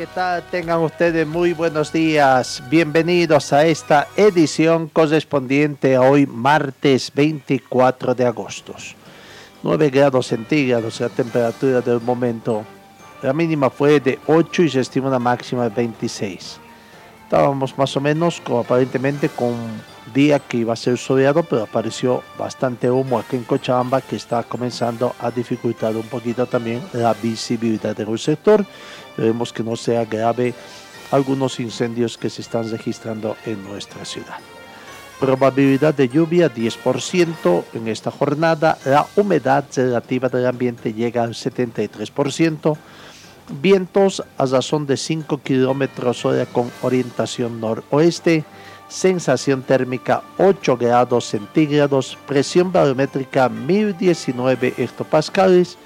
¿qué tal? Tengan ustedes muy buenos días. Bienvenidos a esta edición correspondiente a hoy, martes 24 de agosto. 9 grados centígrados la temperatura del momento. La mínima fue de 8 y se estima una máxima de 26. Estábamos más o menos aparentemente con un día que iba a ser soleado, pero apareció bastante humo aquí en Cochabamba que está comenzando a dificultar un poquito también la visibilidad del sector. Vemos que no sea grave algunos incendios que se están registrando en nuestra ciudad. Probabilidad de lluvia 10% en esta jornada. La humedad relativa del ambiente llega al 73%. Vientos a razón de 5 kilómetros hora con orientación noroeste. Sensación térmica 8 grados centígrados. Presión barométrica 1019 hectopascales.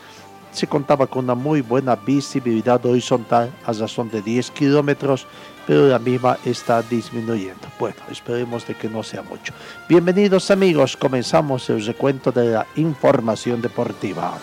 Se contaba con una muy buena visibilidad horizontal a razón de 10 kilómetros, pero la misma está disminuyendo. Bueno, esperemos de que no sea mucho. Bienvenidos amigos, comenzamos el recuento de la información deportiva.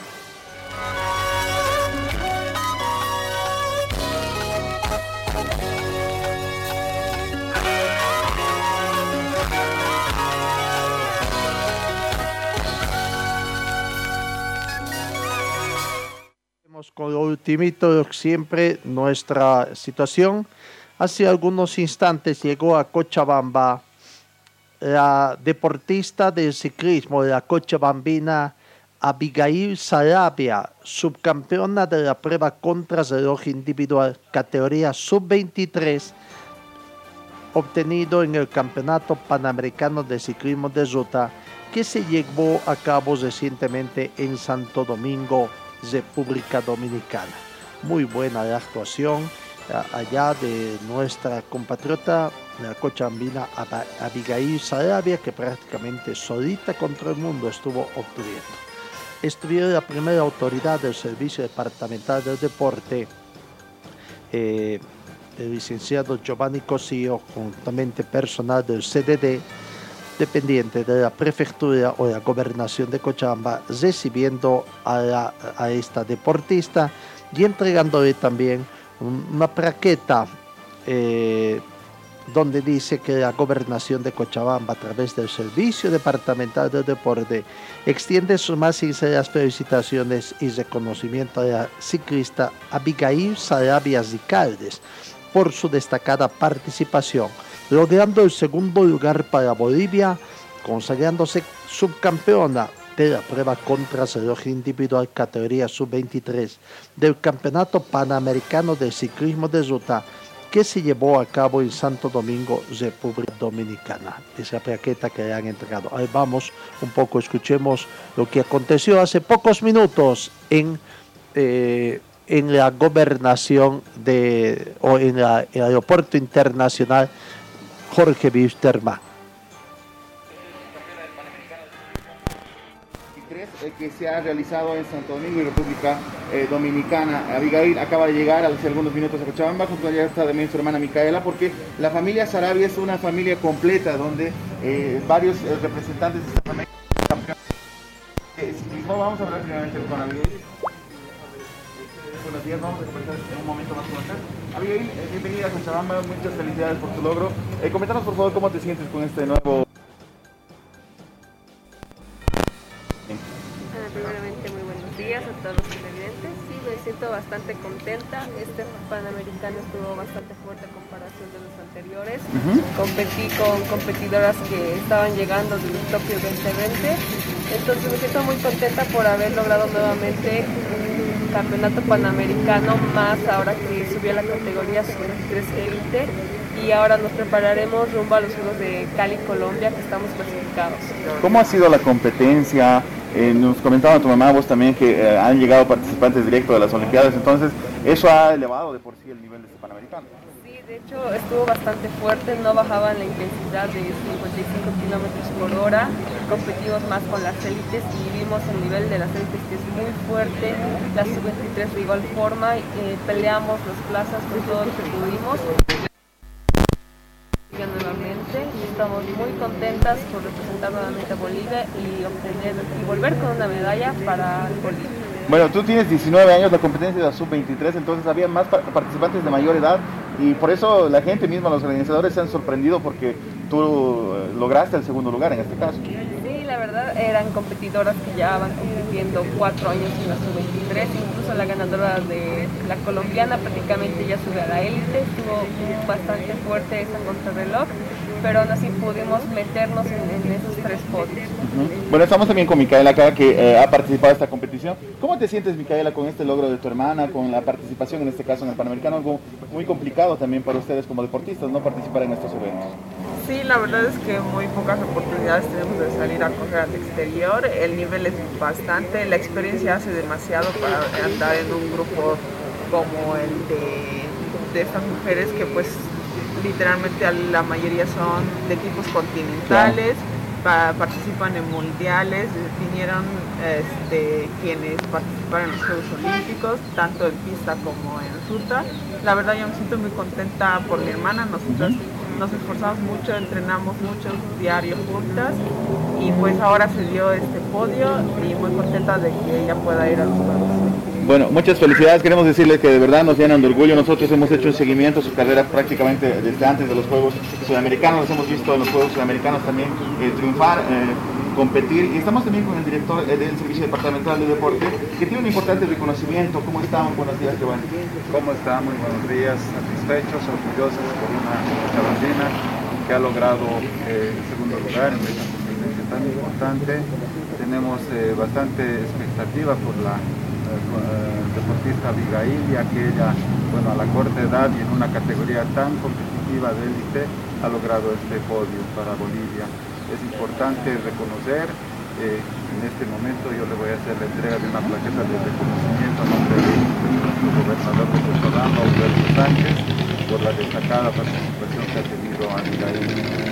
Con lo ultimito, siempre nuestra situación. Hace algunos instantes llegó a Cochabamba la deportista del ciclismo de la Cochabambina, Abigail Sarabia, subcampeona de la prueba contra reloj individual, categoría sub-23, obtenido en el Campeonato Panamericano de Ciclismo de Ruta, que se llevó a cabo recientemente en Santo Domingo, República Dominicana. Muy buena la actuación allá de nuestra compatriota, la cochabambina Abigail Sarabia, que prácticamente solita contra el mundo estuvo obteniendo. Estuvieron la primera autoridad del Servicio Departamental del Deporte, eh, el licenciado Giovanni Cosillo, juntamente personal del CDD, dependiente de la prefectura o la gobernación de Cochabamba, recibiendo a, la, esta deportista y entregándole también una plaqueta eh, donde dice que la gobernación de Cochabamba a través del Servicio Departamental de Deporte extiende sus más sinceras felicitaciones y reconocimiento a la ciclista Abigail Sarabia Ricaldes por su destacada participación, logrando el segundo lugar para Bolivia, consagrándose subcampeona de la prueba contra reloj individual categoría sub-23 del Campeonato Panamericano de Ciclismo de Ruta que se llevó a cabo en Santo Domingo, República Dominicana. Esa plaqueta que le han entregado. Ahí vamos, un poco escuchemos lo que aconteció hace pocos minutos en, eh, en la gobernación de, o en el aeropuerto internacional Jorge Wisterman. que se ha realizado en Santo Domingo y República eh, Dominicana. Abigail acaba de llegar hace algunos minutos a Cochabamba, junto a ella está también su hermana Micaela, porque la familia Sarabia es una familia completa, donde eh, varios eh, representantes de esta familia. Vamos a hablar primeramente con Abigail. Buenos días, vamos a conversar en un momento más con usted. Abigail, bienvenida a Cochabamba, muchas felicidades por tu logro. coméntanos por favor cómo te sientes con este nuevo... primeramente muy buenos días a todos los televidentes. Sí, me siento bastante contenta. Este Panamericano estuvo bastante fuerte a comparación de los anteriores. Competí con competidoras que estaban llegando del Tokio 2020. Entonces me siento muy contenta por haber logrado nuevamente un campeonato panamericano más ahora que subí a la categoría sub 3 élite y ahora nos prepararemos rumbo a los Juegos de Cali, Colombia, que estamos clasificados. ¿Cómo ha sido la competencia? Eh, nos comentaba tu mamá, vos también, que eh, han llegado participantes directos de las Olimpiadas, entonces eso ha elevado de por sí el nivel de este Panamericano. De hecho estuvo bastante fuerte, no bajaban la intensidad de 55 kilómetros por hora, competimos más con las élites y vimos el nivel de las élites que es muy fuerte, la sub-23 de igual forma, eh, peleamos las plazas con todo lo que pudimos. Estamos muy contentas por representar nuevamente a Bolivia y obtener y volver con una medalla para Bolivia. Bueno, tú tienes 19 años, la competencia de la sub-23, entonces había más participantes de mayor edad y por eso la gente misma, los organizadores se han sorprendido porque tú eh, lograste el segundo lugar en este caso. Sí, la verdad eran competidoras que ya van compitiendo cuatro años en la sub-23, incluso la ganadora de la colombiana prácticamente ya sube a la élite, estuvo bastante fuerte esa contrarreloj pero aún así pudimos meternos en, esos tres podios. Bueno, estamos también con Micaela acá que eh, ha participado en esta competición. ¿Cómo te sientes, Micaela, con este logro de tu hermana, con la participación en este caso en el Panamericano? Algo muy complicado también para ustedes como deportistas, ¿no? Participar en estos eventos. Sí, la verdad es que muy pocas oportunidades tenemos de salir a correr al exterior. El nivel es bastante, la experiencia hace demasiado para andar en un grupo como el de, de estas mujeres que pues literalmente la mayoría son de equipos continentales, participan en mundiales, vinieron este, quienes participaron en los Juegos Olímpicos, tanto en pista como en ruta. La verdad yo me siento muy contenta por mi hermana, nosotros nos esforzamos mucho, entrenamos mucho diario juntas y pues ahora se dio este podio y muy contenta de que ella pueda ir a los Juegos. Bueno, muchas felicidades. Queremos decirles que de verdad nos llenan de orgullo. Nosotros hemos hecho un seguimiento a su carrera prácticamente desde antes de los Juegos Sudamericanos. Los hemos visto en los Juegos Sudamericanos también eh, triunfar, eh, competir. Y estamos también con el director eh, del Servicio Departamental de Deporte, que tiene un importante reconocimiento. ¿Cómo estamos? Buenos días, Giovanni. ¿Cómo está? Muy buenos días. Satisfechos, orgullosos por una chabacina que ha logrado el segundo lugar en esta competencia tan importante. Tenemos bastante expectativa por la deportista Abigail, que ella, bueno, a la corta edad y en una categoría tan competitiva de élite, ha logrado este podio para Bolivia. Es importante reconocer, eh, en este momento yo le voy a hacer la entrega de una plaqueta de reconocimiento a nombre de nuestro gobernador de Cochabamba, Humberto Sánchez, por la destacada participación que ha tenido.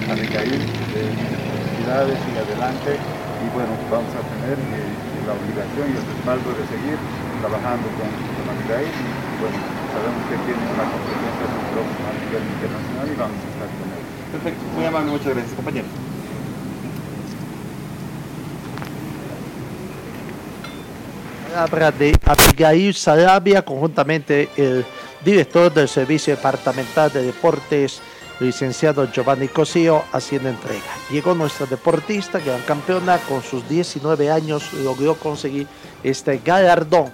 Abigail, eh, felicidades y adelante, y bueno, vamos a tener... Eh, la obligación y el respaldo de seguir trabajando con, con y bueno, sabemos que tiene una competencia a nivel internacional y vamos a estar con él. Perfecto, muy amable, muchas gracias compañero. Palabra de Abigail Sarabia, conjuntamente el director del Servicio Departamental de Deportes licenciado Giovanni Cosío haciendo entrega. Llegó nuestra deportista, gran campeona, con sus 19 años logró conseguir este galardón,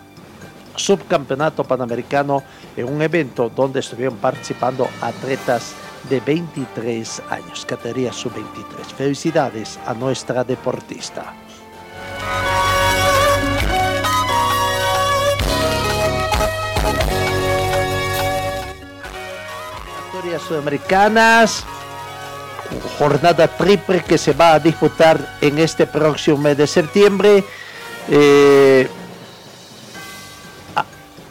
subcampeonato panamericano, en un evento donde estuvieron participando atletas de 23 años, categoría sub-23. Felicidades a nuestra deportista. Sudamericanas, jornada triple que se va a disputar en este próximo mes de septiembre. Eh,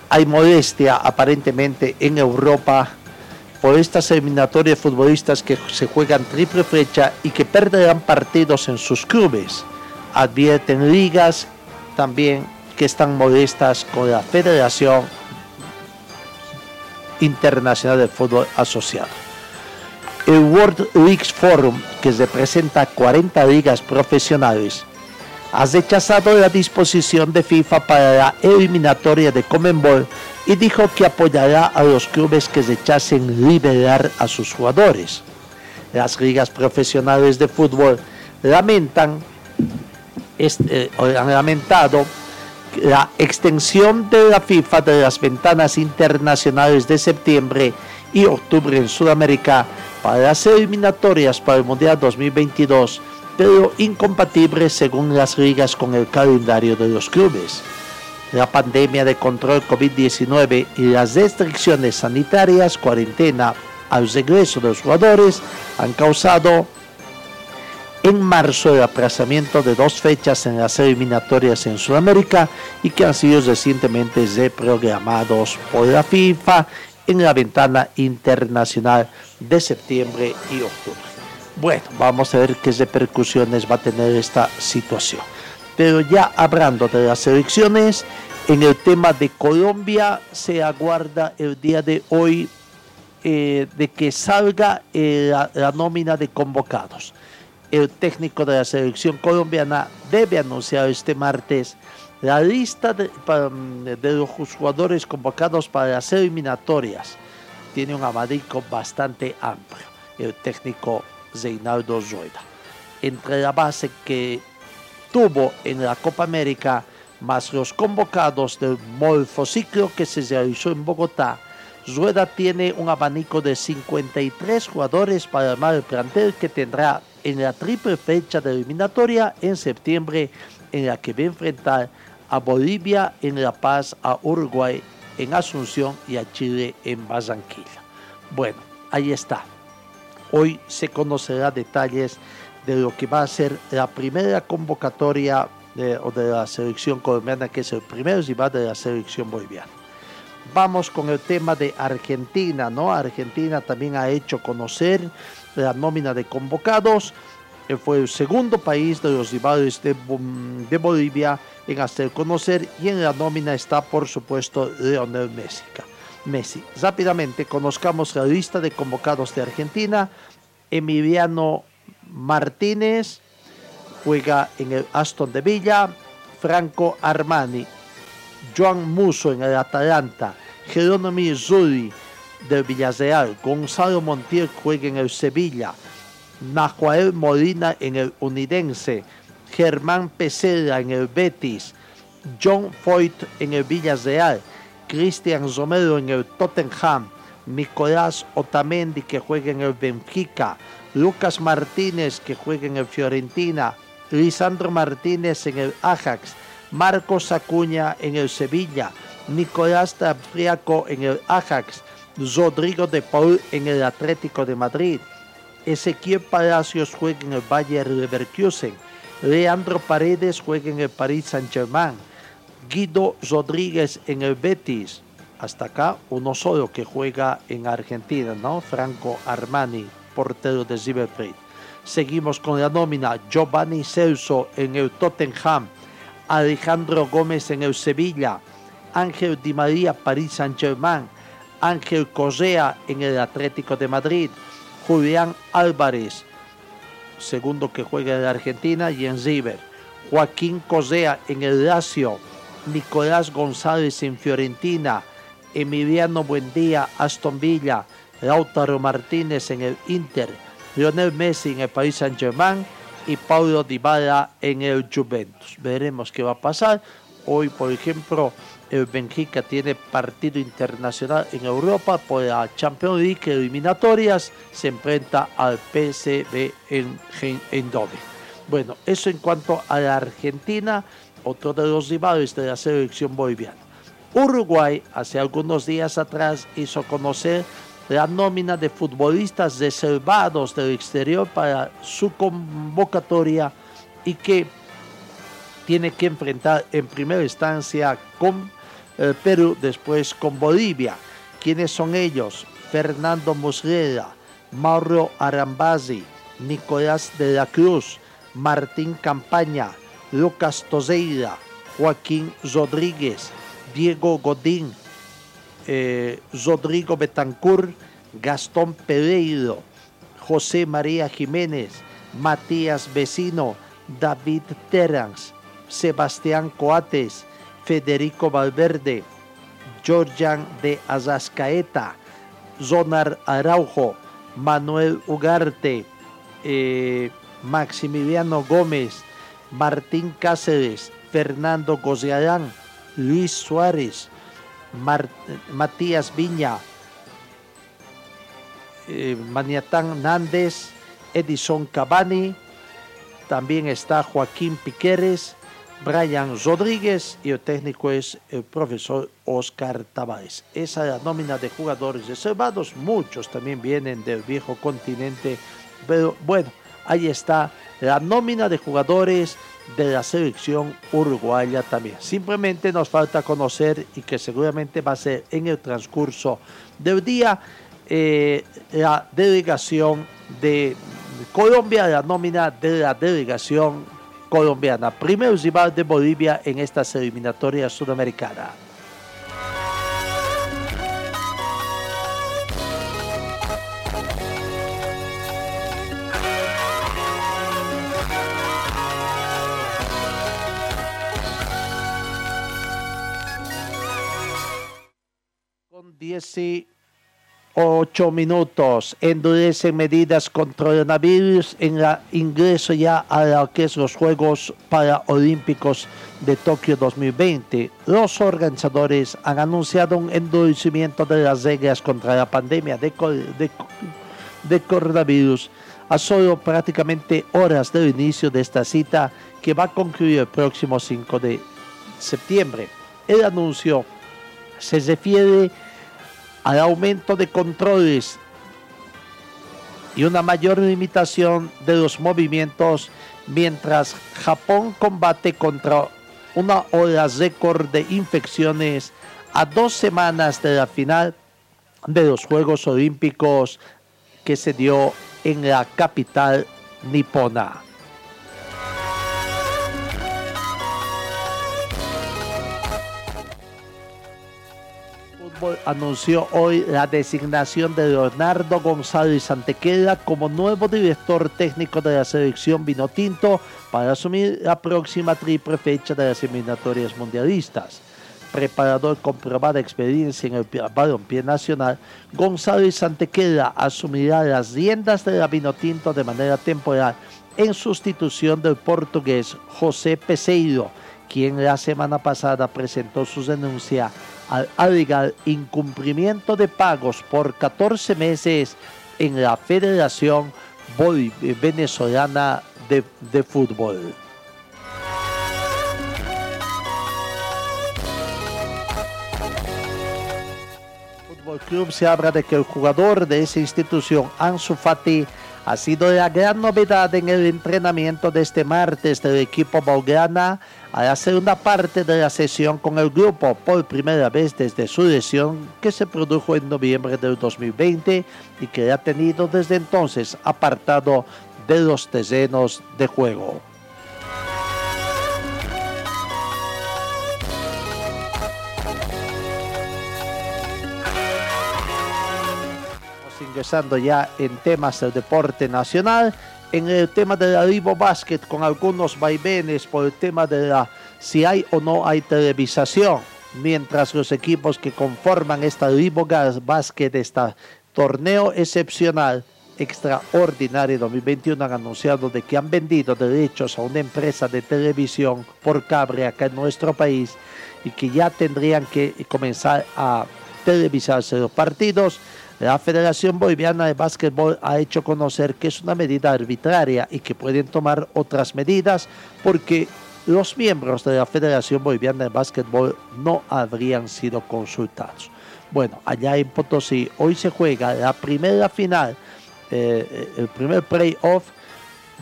hay modestia aparentemente en Europa por estas eliminatorias futbolistas que se juegan triple fecha y que perderán partidos en sus clubes. Advierten ligas también que están modestas con la federación Internacional de Fútbol Asociado. El World Leagues Forum, que representa 40 ligas profesionales, ha rechazado la disposición de FIFA para la eliminatoria de Comenbol y dijo que apoyará a los clubes que rechacen liberar a sus jugadores. Las ligas profesionales de fútbol lamentan, este, han lamentado la extensión de la FIFA de las ventanas internacionales de septiembre y octubre en Sudamérica para las eliminatorias para el Mundial 2022, pero incompatible según las ligas con el calendario de los clubes. La pandemia de control COVID-19 y las restricciones sanitarias, cuarentena al regreso de los jugadores han causado en marzo el aplazamiento de dos fechas en las eliminatorias en Sudamérica y que han sido recientemente reprogramados por la FIFA en la ventana internacional de septiembre y octubre. Bueno, vamos a ver qué repercusiones va a tener esta situación. Pero ya hablando de las elecciones, en el tema de Colombia se aguarda el día de hoy eh, de que salga eh, la, nómina de convocados. El técnico de la selección colombiana debe anunciar este martes la lista de, los jugadores convocados para las eliminatorias. Tiene un abanico bastante amplio. El técnico Reinaldo Rueda. Entre la base que tuvo en la Copa América, más los convocados del Morfociclo que se realizó en Bogotá, Rueda tiene un abanico de 53 jugadores para armar el plantel que tendrá en la triple fecha de eliminatoria en septiembre, en la que va a enfrentar a Bolivia en La Paz, a Uruguay en Asunción y a Chile en Barranquilla. Bueno, ahí está. Hoy se conocerá detalles de lo que va a ser la primera convocatoria de, la selección colombiana, que es el primer rival de la selección boliviana. Vamos con el tema de Argentina, ¿no? Argentina también ha hecho conocer la nómina de convocados. Fue el segundo país de los rivales de, de Bolivia en hacer conocer y en la nómina está, por supuesto, Leonel Messi. Messi. Rápidamente conozcamos la lista de convocados de Argentina. Emiliano Martínez juega en el Aston de Villa. Franco Armani. Joan Muso en el Atalanta. Jerónimo Zuri del Villarreal. Gonzalo Montiel juega en el Sevilla. Nahuel Molina en el Unidense. Germán Pesera en el Betis. John Foyt en el Villarreal. Cristian Romero en el Tottenham, Nicolás Otamendi que juega en el Benfica, Lucas Martínez que juega en el Fiorentina, Lisandro Martínez en el Ajax, Marcos Acuña en el Sevilla, Nicolás Tabriaco en el Ajax, Rodrigo de Paul en el Atlético de Madrid, Ezequiel Palacios juega en el Bayer Leverkusen, Leandro Paredes juega en el Paris Saint-Germain, Guido Rodríguez en el Betis. Hasta acá uno solo que juega en Argentina, ¿no? Franco Armani, portero de River. Seguimos con la nómina. Giovanni Celso en el Tottenham. Alejandro Gómez en el Sevilla. Ángel Di María, París Saint-Germain. Ángel Correa en el Atlético de Madrid. Julián Álvarez, segundo que juega en Argentina y en River. Joaquín Correa en el Lazio. Nicolás González en Fiorentina, Emiliano Buendía, Aston Villa, Lautaro Martínez en el Inter, Lionel Messi en el Paris Saint-Germain y Paulo Dybala en el Juventus. Veremos qué va a pasar. Hoy, por ejemplo, el Benfica tiene partido internacional en Europa por la Champions League eliminatorias. Se enfrenta al PSV en, en Bueno, eso en cuanto a la Argentina otro de los rivales de la selección boliviana. Uruguay, hace algunos días atrás, hizo conocer la nómina de futbolistas reservados del exterior para su convocatoria y que tiene que enfrentar en primera instancia con eh, Perú, después con Bolivia. ¿Quiénes son ellos? Fernando Muslera, Mauro Arambazi, Nicolás de la Cruz, Martín Campaña, Lucas Tozeira, Joaquín Rodríguez, Diego Godín, eh, Rodrigo Betancourt, Gastón Pereiro, José María Jiménez, Matías Vecino, David Terans, Sebastián Coates, Federico Valverde, Georgian de Azascaeta, Zonar Araujo, Manuel Ugarte, eh, Maximiliano Gómez, Martín Cáceres, Fernando Goziarán, Luis Suárez, Matías Viña, eh, Maniatán Nández, Edison Cabani, también está Joaquín Piqueres, Brian Rodríguez y el técnico es el profesor Oscar Tavares. Esa es la nómina de jugadores reservados, muchos también vienen del viejo continente, pero bueno, ahí está la nómina de jugadores de la selección uruguaya también. Simplemente nos falta conocer y que seguramente va a ser en el transcurso del día eh, la delegación de Colombia, la nómina de la delegación colombiana. Primer rival de Bolivia en estas eliminatorias sudamericanas. Con 18 minutos. Endurecen medidas contra el coronavirus en el ingreso ya a lo que es los Juegos Paralímpicos de Tokio 2020. Los organizadores han anunciado un endurecimiento de las reglas contra la pandemia de, de, de coronavirus a solo prácticamente horas del inicio de esta cita que va a concluir el próximo 5 de septiembre. El anuncio se refiere al aumento de controles y una mayor limitación de los movimientos mientras Japón combate contra una ola récord de infecciones a dos semanas de la final de los Juegos Olímpicos que se dio en la capital nipona. Anunció hoy la designación de Leonardo González Antequera como nuevo director técnico de la selección Vinotinto para asumir la próxima triple fecha de las eliminatorias mundialistas. Preparador con probada experiencia en el balompié nacional, González Antequera asumirá las riendas de la Vinotinto de manera temporal en sustitución del portugués José Peseiro, quien la semana pasada presentó su denuncia al alegar incumplimiento de pagos por 14 meses en la Federación Venezolana de, de Fútbol. Fútbol Club se habla de que el jugador de esa institución, Ansu Fati, ha sido la gran novedad en el entrenamiento de este martes del equipo Bolgrana a la segunda parte de la sesión con el grupo por primera vez desde su lesión que se produjo en noviembre del 2020 y que ha tenido desde entonces apartado de los terrenos de juego. Ingresando ya en temas del deporte nacional, en el tema de la Rivo Basket con algunos vaivenes por el tema de la si hay o no hay televisación, mientras los equipos que conforman esta Rivo Basket, este torneo excepcional extraordinario 2021 han anunciado de que han vendido derechos a una empresa de televisión por cable acá en nuestro país y que ya tendrían que comenzar a televisarse los partidos la Federación Boliviana de Básquetbol ha hecho conocer que es una medida arbitraria y que pueden tomar otras medidas porque los miembros de la Federación Boliviana de Básquetbol no habrían sido consultados. Bueno, allá en Potosí hoy se juega la primera final, eh, el primer playoff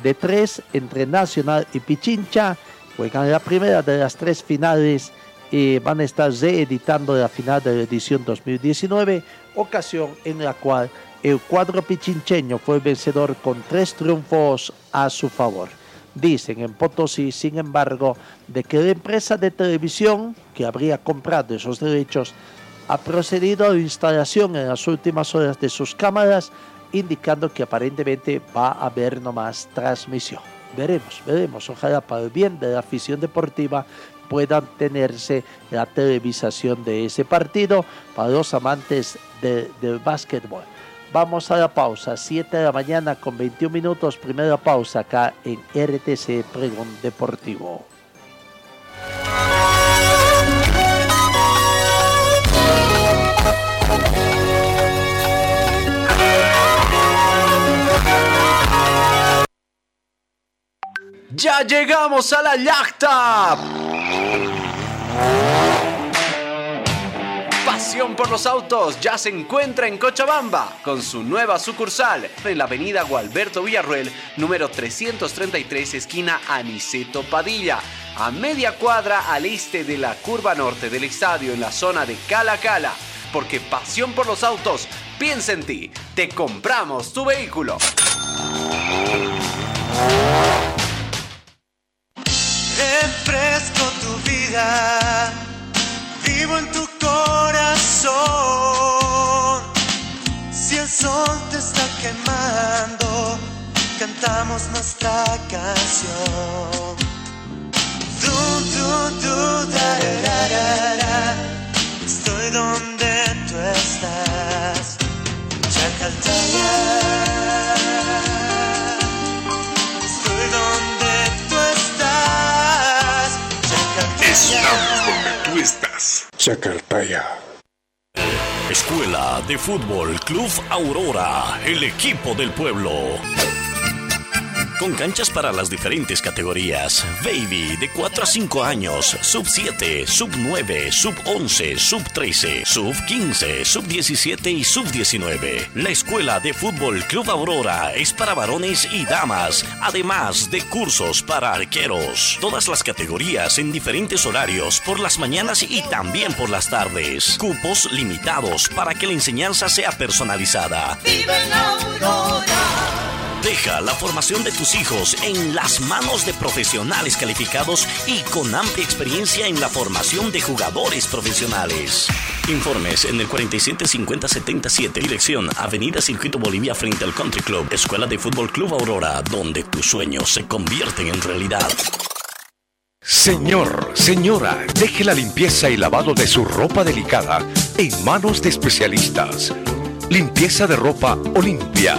de tres entre Nacional y Pichincha. Juegan la primera de las tres finales y van a estar reeditando la final de la edición 2019 ocasión en la cual el cuadro pichincheño fue vencedor con tres triunfos a su favor. Dicen en Potosí, sin embargo, de que la empresa de televisión que habría comprado esos derechos ha procedido a la instalación en las últimas horas de sus cámaras, indicando que aparentemente va a haber nomás transmisión. Veremos, veremos, ojalá para el bien de la afición deportiva puedan tenerse la televisación de ese partido para los amantes del básquetbol. Vamos a la pausa, 7 de la mañana con 21 minutos, primera pausa acá en RTC Pregón Deportivo. Ya llegamos a la yachta Pasión por los autos ya se encuentra en Cochabamba con su nueva sucursal en la avenida Gualberto Villarruel, número 333, esquina Aniceto Padilla, a media cuadra al este de la curva norte del estadio en la zona de Cala Cala. Porque Pasión por los autos piensa en ti, te compramos tu vehículo. Vivo en tu corazón. Si el sol te está quemando, cantamos nuestra canción. Du, du, du, da, da, da, da. Estoy donde tú estás, Chacaltaya. Chacaltaya. donde tú estás. Chacartaya. Escuela de Fútbol Club Aurora, el equipo del pueblo. Con canchas para las diferentes categorías. Baby de 4 a 5 años, sub 7, sub 9, sub 11, sub 13, sub 15, sub 17 y sub 19. La Escuela de Fútbol Club Aurora es para varones y damas, además de cursos para arqueros. Todas las categorías en diferentes horarios por las mañanas y también por las tardes. Cupos limitados para que la enseñanza sea personalizada. Deja la formación de tus hijos en las manos de profesionales calificados y con amplia experiencia en la formación de jugadores profesionales. Informes en el 475077, dirección Avenida Circuito Bolivia frente al Country Club, Escuela de Fútbol Club Aurora, donde tus sueños se convierten en realidad. Señor, señora, deje la limpieza y lavado de su ropa delicada en manos de especialistas. Limpieza de ropa Olimpia.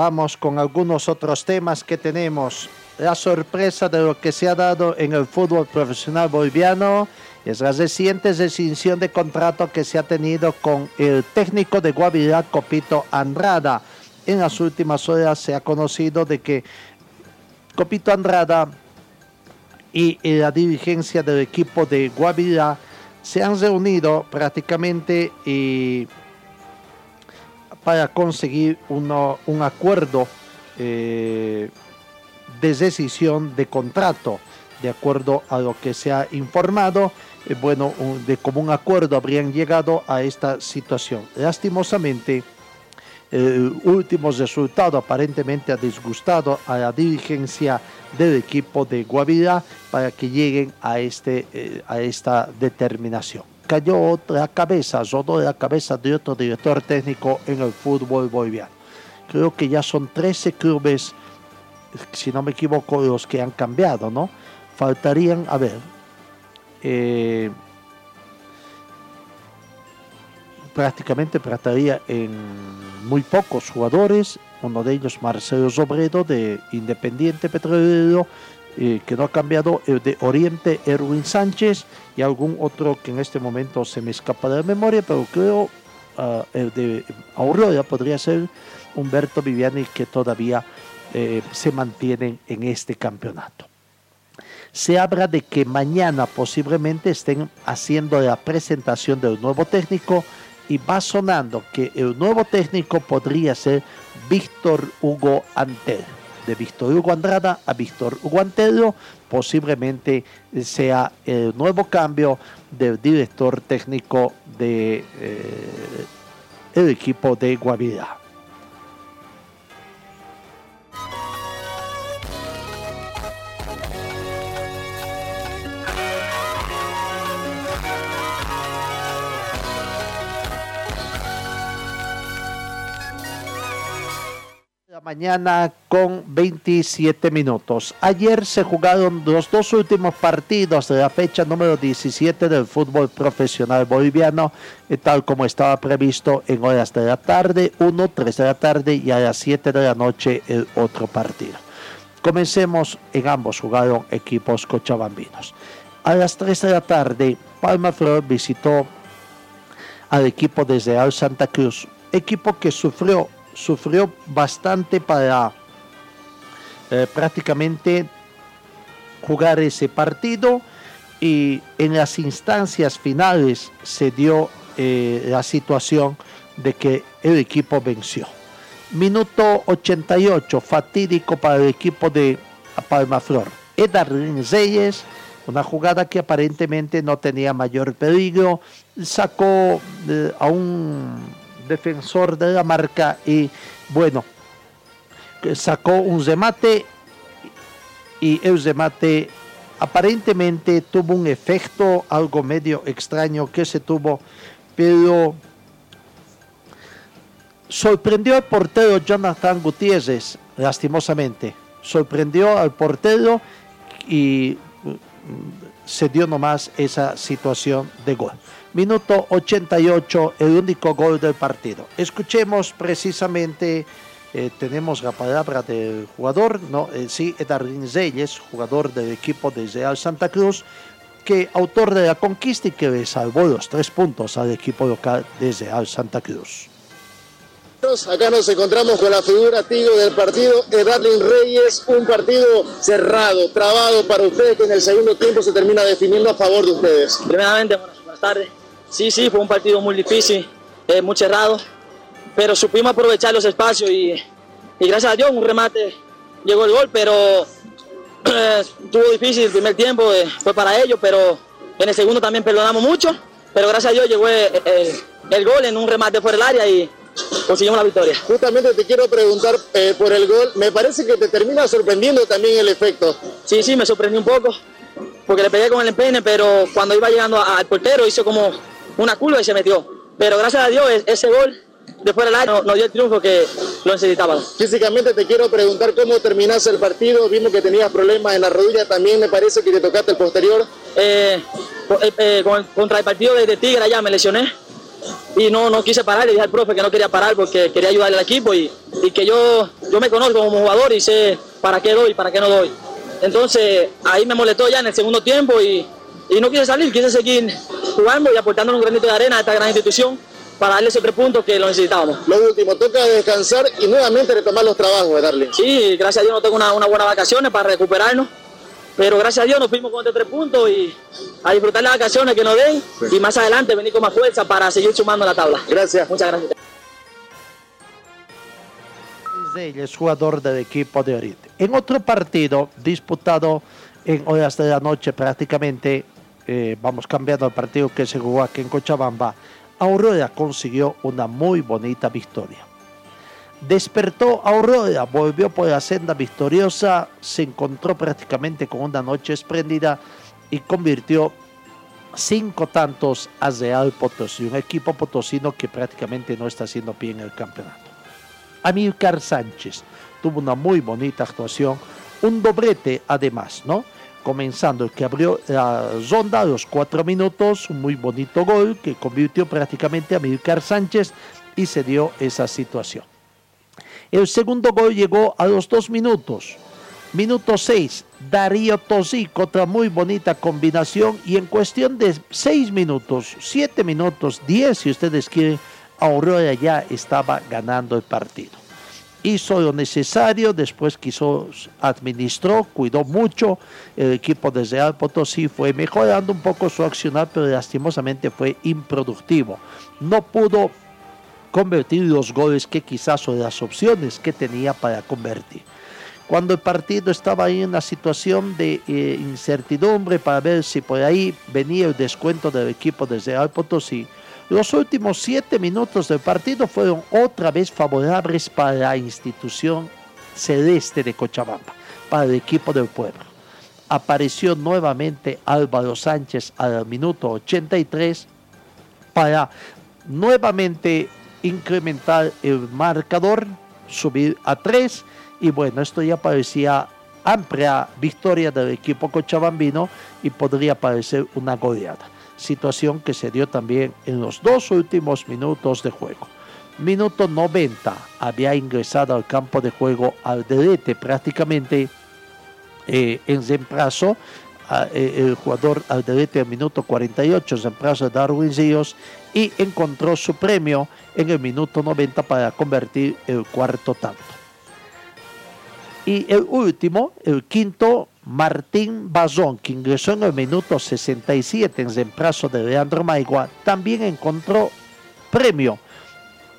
Vamos con algunos otros temas que tenemos. La sorpresa de lo que se ha dado en el fútbol profesional boliviano es la reciente rescisión de contrato que se ha tenido con el técnico de Guavirá, Copito Andrada. En las últimas horas se ha conocido de que Copito Andrada y la dirigencia del equipo de Guavirá se han reunido prácticamente y para conseguir uno- un acuerdo eh, de decisión de contrato, de acuerdo a lo que se ha informado, eh, bueno, de común acuerdo habrían llegado a esta situación. Lastimosamente, el último resultado aparentemente ha disgustado a la dirigencia del equipo de Guavirá para que lleguen a, este, eh, a esta determinación. Cayó otra cabeza, rodó la cabeza de otro director técnico en el fútbol boliviano. Creo que ya son 13 clubes, si no me equivoco, los que han cambiado, ¿no? Faltarían, a ver, eh, prácticamente trataría en muy pocos jugadores, uno de ellos Marcelo Sobredo de Independiente Petrolero, eh, que no ha cambiado, el de Oriente Erwin Sánchez y algún otro que en este momento se me escapa de la memoria, pero creo ah, el de Aurora podría ser Humberto Viviani que todavía eh, se mantienen en este campeonato se habla de que mañana posiblemente estén haciendo la presentación del nuevo técnico y va sonando que el nuevo técnico podría ser Víctor Hugo Antero. De Víctor Hugo Andrada a Víctor Hugo posiblemente sea el nuevo cambio del director técnico de eh, equipo de Guavirá. Mañana con 27 minutos. Ayer se jugaron los dos últimos partidos de la fecha número 17 del fútbol profesional boliviano, eh, tal como estaba previsto en horas de la tarde, 1, 3 de la tarde y a las 7 de la noche el otro partido. Comencemos, en ambos jugaron equipos cochabambinos. A las 3 de la tarde, Palma Flor visitó al equipo desde Al Santa Cruz, equipo que sufrió sufrió bastante para eh, prácticamente jugar ese partido y en las instancias finales se dio eh, la situación de que el equipo venció. Minuto 88, fatídico para el equipo de Palmaflor. Edarlin Reyes, una jugada que aparentemente no tenía mayor peligro, sacó eh, a un defensor de la marca y bueno, sacó un remate y el remate aparentemente tuvo un efecto algo medio extraño que se tuvo, pero sorprendió al portero Jonathan Gutiérrez, lastimosamente. Sorprendió al portero y mm, se dio nomás esa situación de gol. Minuto 88, el único gol del partido. Escuchemos precisamente, eh, tenemos la palabra del jugador, ¿no? Eh, sí, Edarín Reyes, jugador del equipo de Real Santa Cruz, que autor de la conquista y que le salvó los tres puntos al equipo local de Real Santa Cruz. Acá nos encontramos con la figura Tigo del partido, Edarlin Reyes, un partido cerrado, trabado para ustedes que en el segundo tiempo se termina definiendo a favor de ustedes. Primeramente, buenas tardes. Sí, sí, fue un partido muy difícil, eh, muy cerrado, pero supimos aprovechar los espacios y, gracias a Dios un remate llegó el gol, pero eh, estuvo difícil el primer tiempo, eh, fue para ellos, pero en el segundo también perdonamos mucho, pero gracias a Dios llegó el, gol en un remate fuera del área y conseguimos la victoria. Justamente te quiero preguntar por el gol, me parece que te termina sorprendiendo también el efecto. Sí, sí, me sorprendió un poco, porque le pegué con el empeine, pero cuando iba llegando al portero hizo como una curva y se metió. Pero gracias a Dios ese gol de fuera del año nos dio el triunfo que lo necesitábamos. Físicamente te quiero preguntar cómo terminaste el partido. Vimos que tenías problemas en la rodilla, también me parece que te tocaste el posterior. Eh, eh, eh, contra el partido de, Tigre allá me lesioné y no, no quise parar, le dije al profe que no quería parar porque quería ayudarle al equipo y, y que yo, yo me conozco como jugador y sé para qué doy y para qué no doy. Entonces ahí me molestó ya en el segundo tiempo y, y no quise salir, quise seguir jugando y aportando un granito de arena a esta gran institución para darle ese tres puntos que lo necesitábamos. Lo último, toca descansar y nuevamente retomar los trabajos, darle. Sí, gracias a Dios no tengo una, una buena vacaciones para recuperarnos, pero gracias a Dios nos fuimos con este tres puntos y a disfrutar las vacaciones que nos den y más adelante venir con más fuerza para seguir sumando la tabla. Gracias. Muchas gracias. Es jugador del equipo de Oriente. En otro partido disputado en horas de la noche prácticamente eh, vamos cambiando el partido que se jugó aquí en Cochabamba, Aurora consiguió una muy bonita victoria. Despertó Aurora, volvió por la senda victoriosa, se encontró prácticamente con una noche espléndida y convirtió cinco tantos a Real Potosí, un equipo potosino que prácticamente no está haciendo bien el campeonato. Amílcar Sánchez tuvo una muy bonita actuación, un doblete además, ¿no? Comenzando el que abrió la ronda a los cuatro minutos, un muy bonito gol que convirtió prácticamente a Milcar Sánchez y se dio esa situación. El segundo gol llegó a los dos minutos. Minuto 6, Darío Tosí, otra muy bonita combinación y en cuestión de seis minutos, siete minutos, diez si ustedes quieren, Aurora ya estaba ganando el partido hizo lo necesario, después quiso, administró, cuidó mucho, el equipo de Real Potosí fue mejorando un poco su accionar, pero lastimosamente fue improductivo. No pudo convertir los goles que quizás o las opciones que tenía para convertir. Cuando el partido estaba ahí en una situación de eh, incertidumbre para ver si por ahí venía el descuento del equipo de Real Potosí, los últimos siete minutos del partido fueron otra vez favorables para la institución celeste de Cochabamba, para el equipo del pueblo. Apareció nuevamente Álvaro Sánchez al minuto 83 para nuevamente incrementar el marcador. subir a tres y bueno, esto ya parecía amplia victoria del equipo cochabambino y podría parecer una goleada. Situación que se dio también en los dos últimos minutos de juego. Minuto 90 había ingresado al campo de juego al delete prácticamente eh, en Zemprazo, eh, el jugador al delete al minuto 48, Zemprazo de Darwin Ríos, y encontró su premio en el minuto 90 para convertir el cuarto tanto. Y el último, el quinto, Martín Bazón, que ingresó en el minuto 67 en reemplazo de Leandro Maigua, también encontró premio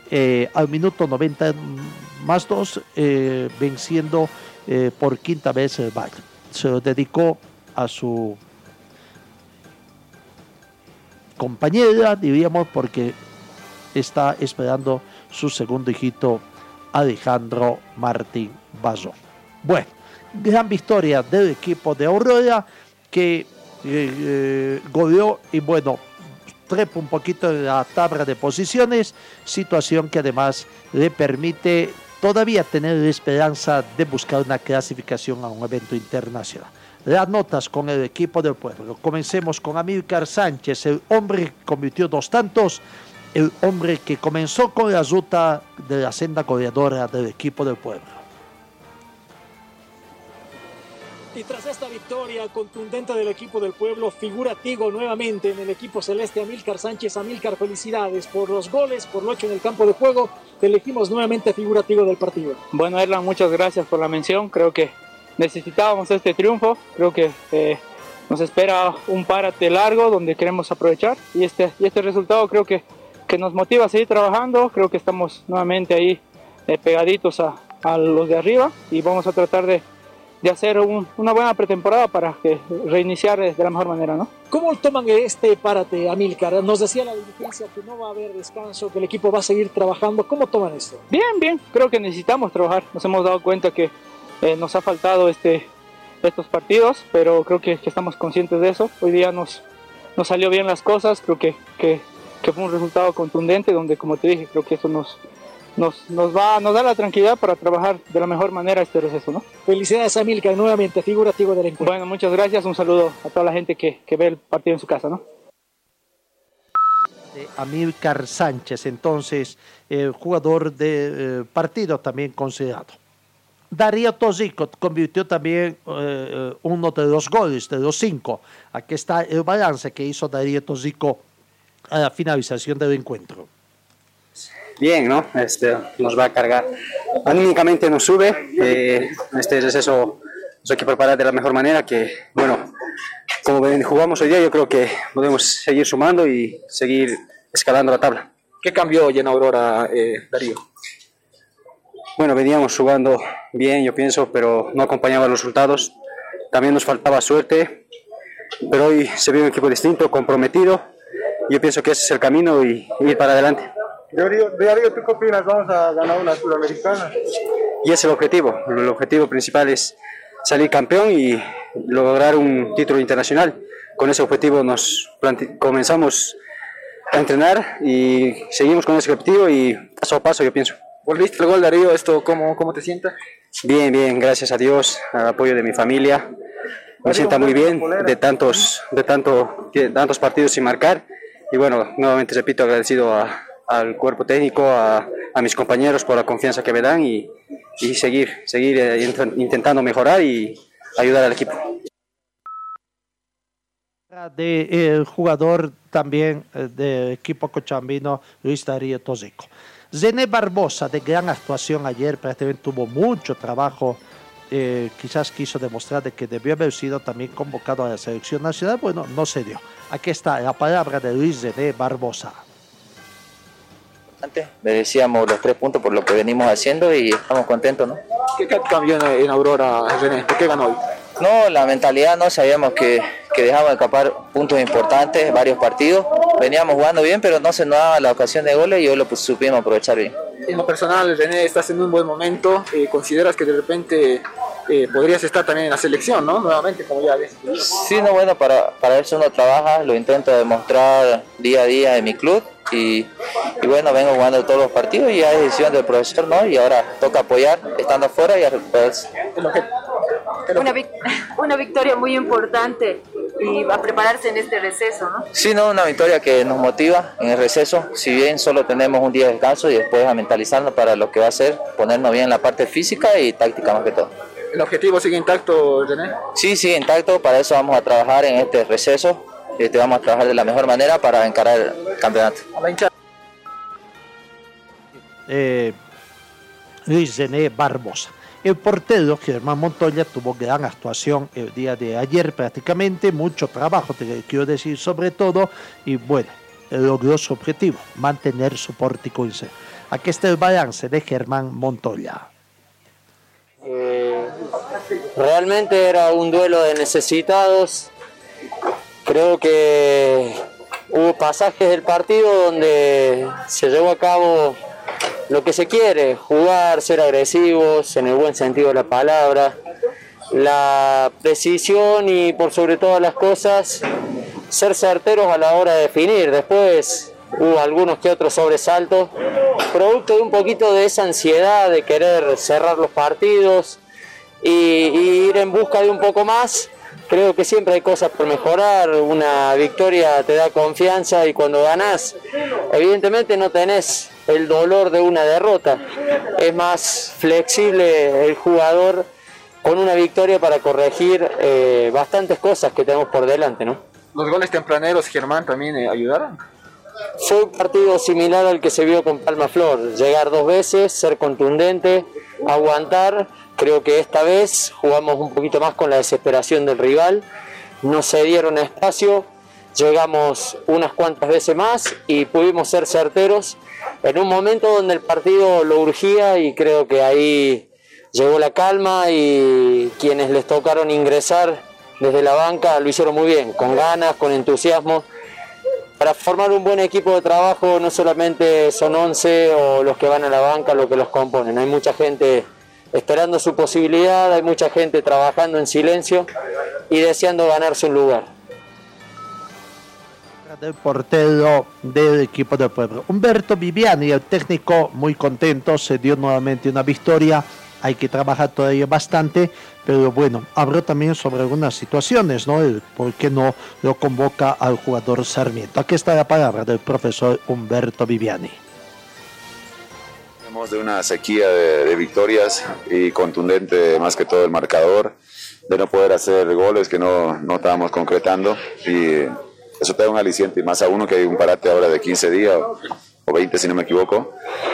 eh, al minuto 90 más 2, eh, venciendo eh, por quinta vez el baile. Se lo dedicó a su compañera, diríamos, porque está esperando su segundo hijito, Alejandro Martín Bazón. Bueno, gran victoria del equipo de Aurora que eh, goleó y bueno, trepa un poquito en la tabla de posiciones, situación que además le permite todavía tener la esperanza de buscar una clasificación a un evento internacional. Las notas con el equipo del pueblo. Comencemos con Amílcar Sánchez, el hombre que convirtió dos tantos, el hombre que comenzó con la ruta de la senda goleadora del equipo del pueblo. Y tras esta victoria contundente del equipo del pueblo, figura Tigo nuevamente en el equipo celeste Amílcar Sánchez. Amílcar, felicidades por los goles, por lo hecho en el campo de juego. Te elegimos nuevamente figura Tigo del partido. Bueno, Erlan, muchas gracias por la mención. Creo que necesitábamos este triunfo. Creo que eh, nos espera un párate largo donde queremos aprovechar. Y este, y este resultado creo que, que nos motiva a seguir trabajando. Creo que estamos nuevamente ahí eh, pegaditos a, a los de arriba y vamos a tratar de de hacer una buena pretemporada para que reiniciar de la mejor manera, ¿no? ¿Cómo toman este párate, Amilcar? Nos decía la dirigencia que no va a haber descanso, que el equipo va a seguir trabajando. ¿Cómo toman esto? Bien, bien. Creo que necesitamos trabajar. Nos hemos dado cuenta que eh, nos ha faltado este, estos partidos, pero creo que, que, estamos conscientes de eso. Hoy día nos, nos salió bien las cosas. Creo que, que, que fue un resultado contundente donde, como te dije, creo que eso nos, nos, nos, va, nos da la tranquilidad para trabajar de la mejor manera este proceso. ¿no? Felicidades a Milka, nuevamente figurativo del encuentro. Bueno, muchas gracias, un saludo a toda la gente que, que ve el partido en su casa. ¿no? De Amílcar Sánchez, entonces, el jugador de eh, partido también considerado. Darío Tosico convirtió también eh, uno de los goles, de los cinco. Aquí está el balance que hizo Darío Tosico a la finalización del encuentro bien, ¿no? Este, nos va a cargar. Anímicamente nos sube. Eh, este receso nos hay que preparar de la mejor manera. Que, bueno, como jugamos hoy día, yo creo que podemos seguir sumando y seguir escalando la tabla. ¿Qué cambió hoy en Aurora, eh, Darío? Bueno, veníamos jugando bien, yo pienso, pero no acompañaban los resultados. También nos faltaba suerte, pero hoy se vio un equipo distinto, comprometido. Yo pienso que ese es el camino y ir para adelante. Darío, ¿tú qué opinas? ¿Vamos a ganar una sudamericana? Y es el objetivo. El objetivo principal es salir campeón y lograr un título internacional. Con ese objetivo nos comenzamos a entrenar y seguimos con ese objetivo y paso a paso yo pienso. ¿Volviste el gol Darío? ¿Esto cómo, cómo te sienta? Bien, bien, gracias a Dios, al apoyo de mi familia. Me sienta muy bien de tantos, de tanto, de tantos partidos sin marcar. Y bueno, nuevamente repito, agradecido a, al cuerpo técnico, a, a, mis compañeros por la confianza que me dan y, y seguir, seguir eh, intentando mejorar y ayudar al equipo. De el jugador también eh, del equipo cochambino, Luis Darío Tosico. Zené Barbosa, de gran actuación ayer, prácticamente tuvo mucho trabajo. Eh, quizás quiso demostrar de que debió haber sido también convocado a la selección nacional. Bueno, no se dio. Aquí está la palabra de Luis Zené Barbosa merecíamos los tres puntos por lo que venimos haciendo y estamos contentos, ¿no? ¿Qué cambió en Aurora, René? ¿Por qué ganó hoy? No, la mentalidad no sabíamos que, que dejaba escapar puntos importantes, varios partidos. Veníamos jugando bien, pero no se nos daba la ocasión de goles y hoy lo supimos aprovechar bien. En lo personal, René, estás en un buen momento. Eh, ¿Consideras que de repente eh, podrías estar también en la selección, ¿no? Nuevamente, como ya ves. Sí, no, bueno, para, para eso uno trabaja, lo intento demostrar día a día en mi club y, y bueno, vengo jugando todos los partidos y ya es decisión del profesor, ¿no? Y ahora toca apoyar estando afuera y a recuperarse. Una, vic- una victoria muy importante y a prepararse en este receso, ¿no? Sí, no, una victoria que nos motiva en el receso, si bien solo tenemos un día de descanso y después a mentalizarnos para lo que va a ser, ponernos bien en la parte física y táctica más que todo. ¿El objetivo sigue intacto, René? Sí, sí, intacto, para eso vamos a trabajar en este receso, este, vamos a trabajar de la mejor manera para encarar el campeonato. eh, Luis René Barbosa. El portero Germán Montoya tuvo gran actuación el día de ayer prácticamente, mucho trabajo, te quiero decir sobre todo, y bueno, logró su objetivo, mantener su pórtico. Aquí está el balance de Germán Montoya. Eh, realmente era un duelo de necesitados. Creo que hubo pasajes del partido donde se llevó a cabo lo que se quiere, jugar, ser agresivos, en el buen sentido de la palabra, la precisión y por sobre todas las cosas, ser certeros a la hora de definir. Después hubo algunos que otros sobresaltos, producto de un poquito de esa ansiedad de querer cerrar los partidos y, ir en busca de un poco más. Creo que siempre hay cosas por mejorar, una victoria te da confianza y cuando ganas, evidentemente no tenés el dolor de una derrota, es más flexible el jugador con una victoria para corregir eh, bastantes cosas que tenemos por delante, ¿no? ¿Los goles tempraneros, Germán, también eh, ayudaron? Fue un partido similar al que se vio con Palma Flor, llegar dos veces, ser contundente, aguantar. Creo que esta vez jugamos un poquito más con la desesperación del rival, no se dieron espacio, llegamos unas cuantas veces más y pudimos ser certeros en un momento donde el partido lo urgía y creo que ahí llegó la calma y quienes les tocaron ingresar desde la banca lo hicieron muy bien, con ganas, con entusiasmo. Para formar un buen equipo de trabajo no solamente son 11 o los que van a la banca los que los componen, hay mucha gente esperando su posibilidad, hay mucha gente trabajando en silencio y deseando ganarse un lugar. del portero del equipo del pueblo. Humberto Viviani, el técnico, muy contento, se dio nuevamente una victoria. Hay que trabajar todavía bastante, pero bueno, habló también sobre algunas situaciones, ¿no? El por qué no lo convoca al jugador Sarmiento. Aquí está la palabra del profesor Humberto Viviani. Venimos de una sequía de, de victorias y contundente más que todo el marcador, de no poder hacer goles que no, no estábamos concretando y eso te da un aliciente y más a uno que hay un parate ahora de 15 días o, o 20 si no me equivoco,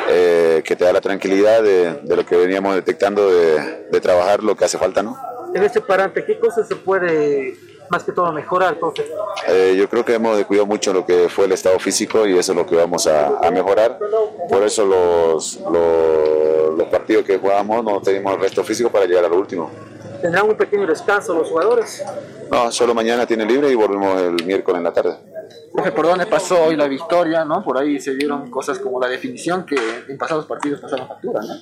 eh, que te da la tranquilidad de, de lo que veníamos detectando de, de trabajar lo que hace falta, ¿no? En este parante, ¿qué cosas se puede más que todo mejorar, profe? Eh, yo creo que hemos descuidado mucho lo que fue el estado físico y eso es lo que vamos a, a mejorar. Por eso los, los, los partidos que jugamos no tenemos el resto físico para llegar al último. ¿Tendrán un pequeño descanso los jugadores? No, solo mañana tiene libre y volvemos el miércoles en la tarde. Profe, ¿por dónde pasó hoy la victoria? ¿no? Por ahí se vieron cosas como la definición que en pasados partidos pasaron factura, ¿no?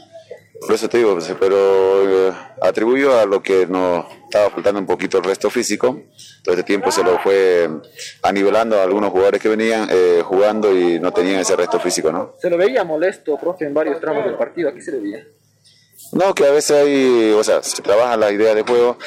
Por eso te digo, pues, pero eh, atribuyo a lo que nos estaba faltando un poquito el resto físico. Todo este tiempo se lo fue anivelando a algunos jugadores que venían eh, jugando y no tenían ese resto físico, ¿no? Se lo veía molesto, profe, en varios tramos del partido. ¿A qué se le veía? No, que a veces hay, o sea, se trabaja la idea de juego,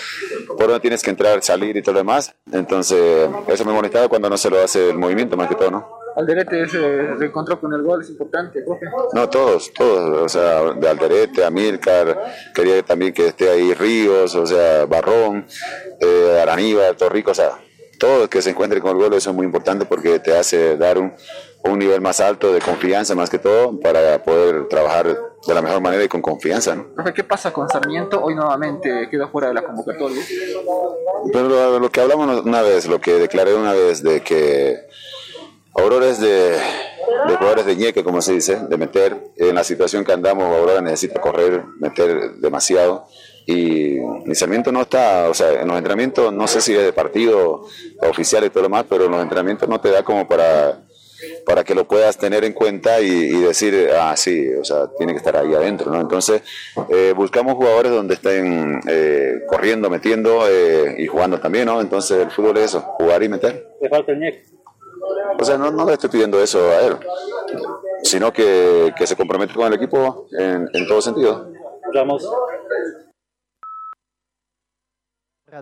por donde tienes que entrar, salir y todo lo demás. Entonces, eso me molestaba cuando no se lo hace el movimiento, más que todo, ¿no? Alderete se reencontró con el gol, es importante, profe. No, todos, todos, o sea, de Alderete, Amílcar, quería también que esté ahí Ríos, o sea, Barrón, eh, Araníbal, Torrico, o sea, todos que se encuentren con el gol, eso es muy importante porque te hace dar un, un nivel más alto de confianza, más que todo, para poder trabajar de la mejor manera y con confianza, ¿no? Profe, ¿qué pasa con Sarmiento? Hoy nuevamente quedó fuera de la convocatoria. Pero lo, lo que hablamos una vez, lo que declaré una vez de que Aurora es de, de jugadores de ñeque, como se dice, de meter. En la situación que andamos, Aurora necesita correr, meter demasiado. Y mi Sarmiento no está, o sea, en los entrenamientos, no sé si es de partido oficial y todo lo más, pero en los entrenamientos no te da como para para que lo puedas tener en cuenta y, y decir, ah, sí, o sea, tiene que estar ahí adentro, ¿no? Entonces, eh, buscamos jugadores donde estén eh, corriendo, metiendo eh, y jugando también, ¿no? Entonces, el fútbol es eso, jugar y meter. Le falta el. O sea, no, no le estoy pidiendo eso a él, sino que, que se compromete con el equipo en, en todo sentido. Ramos.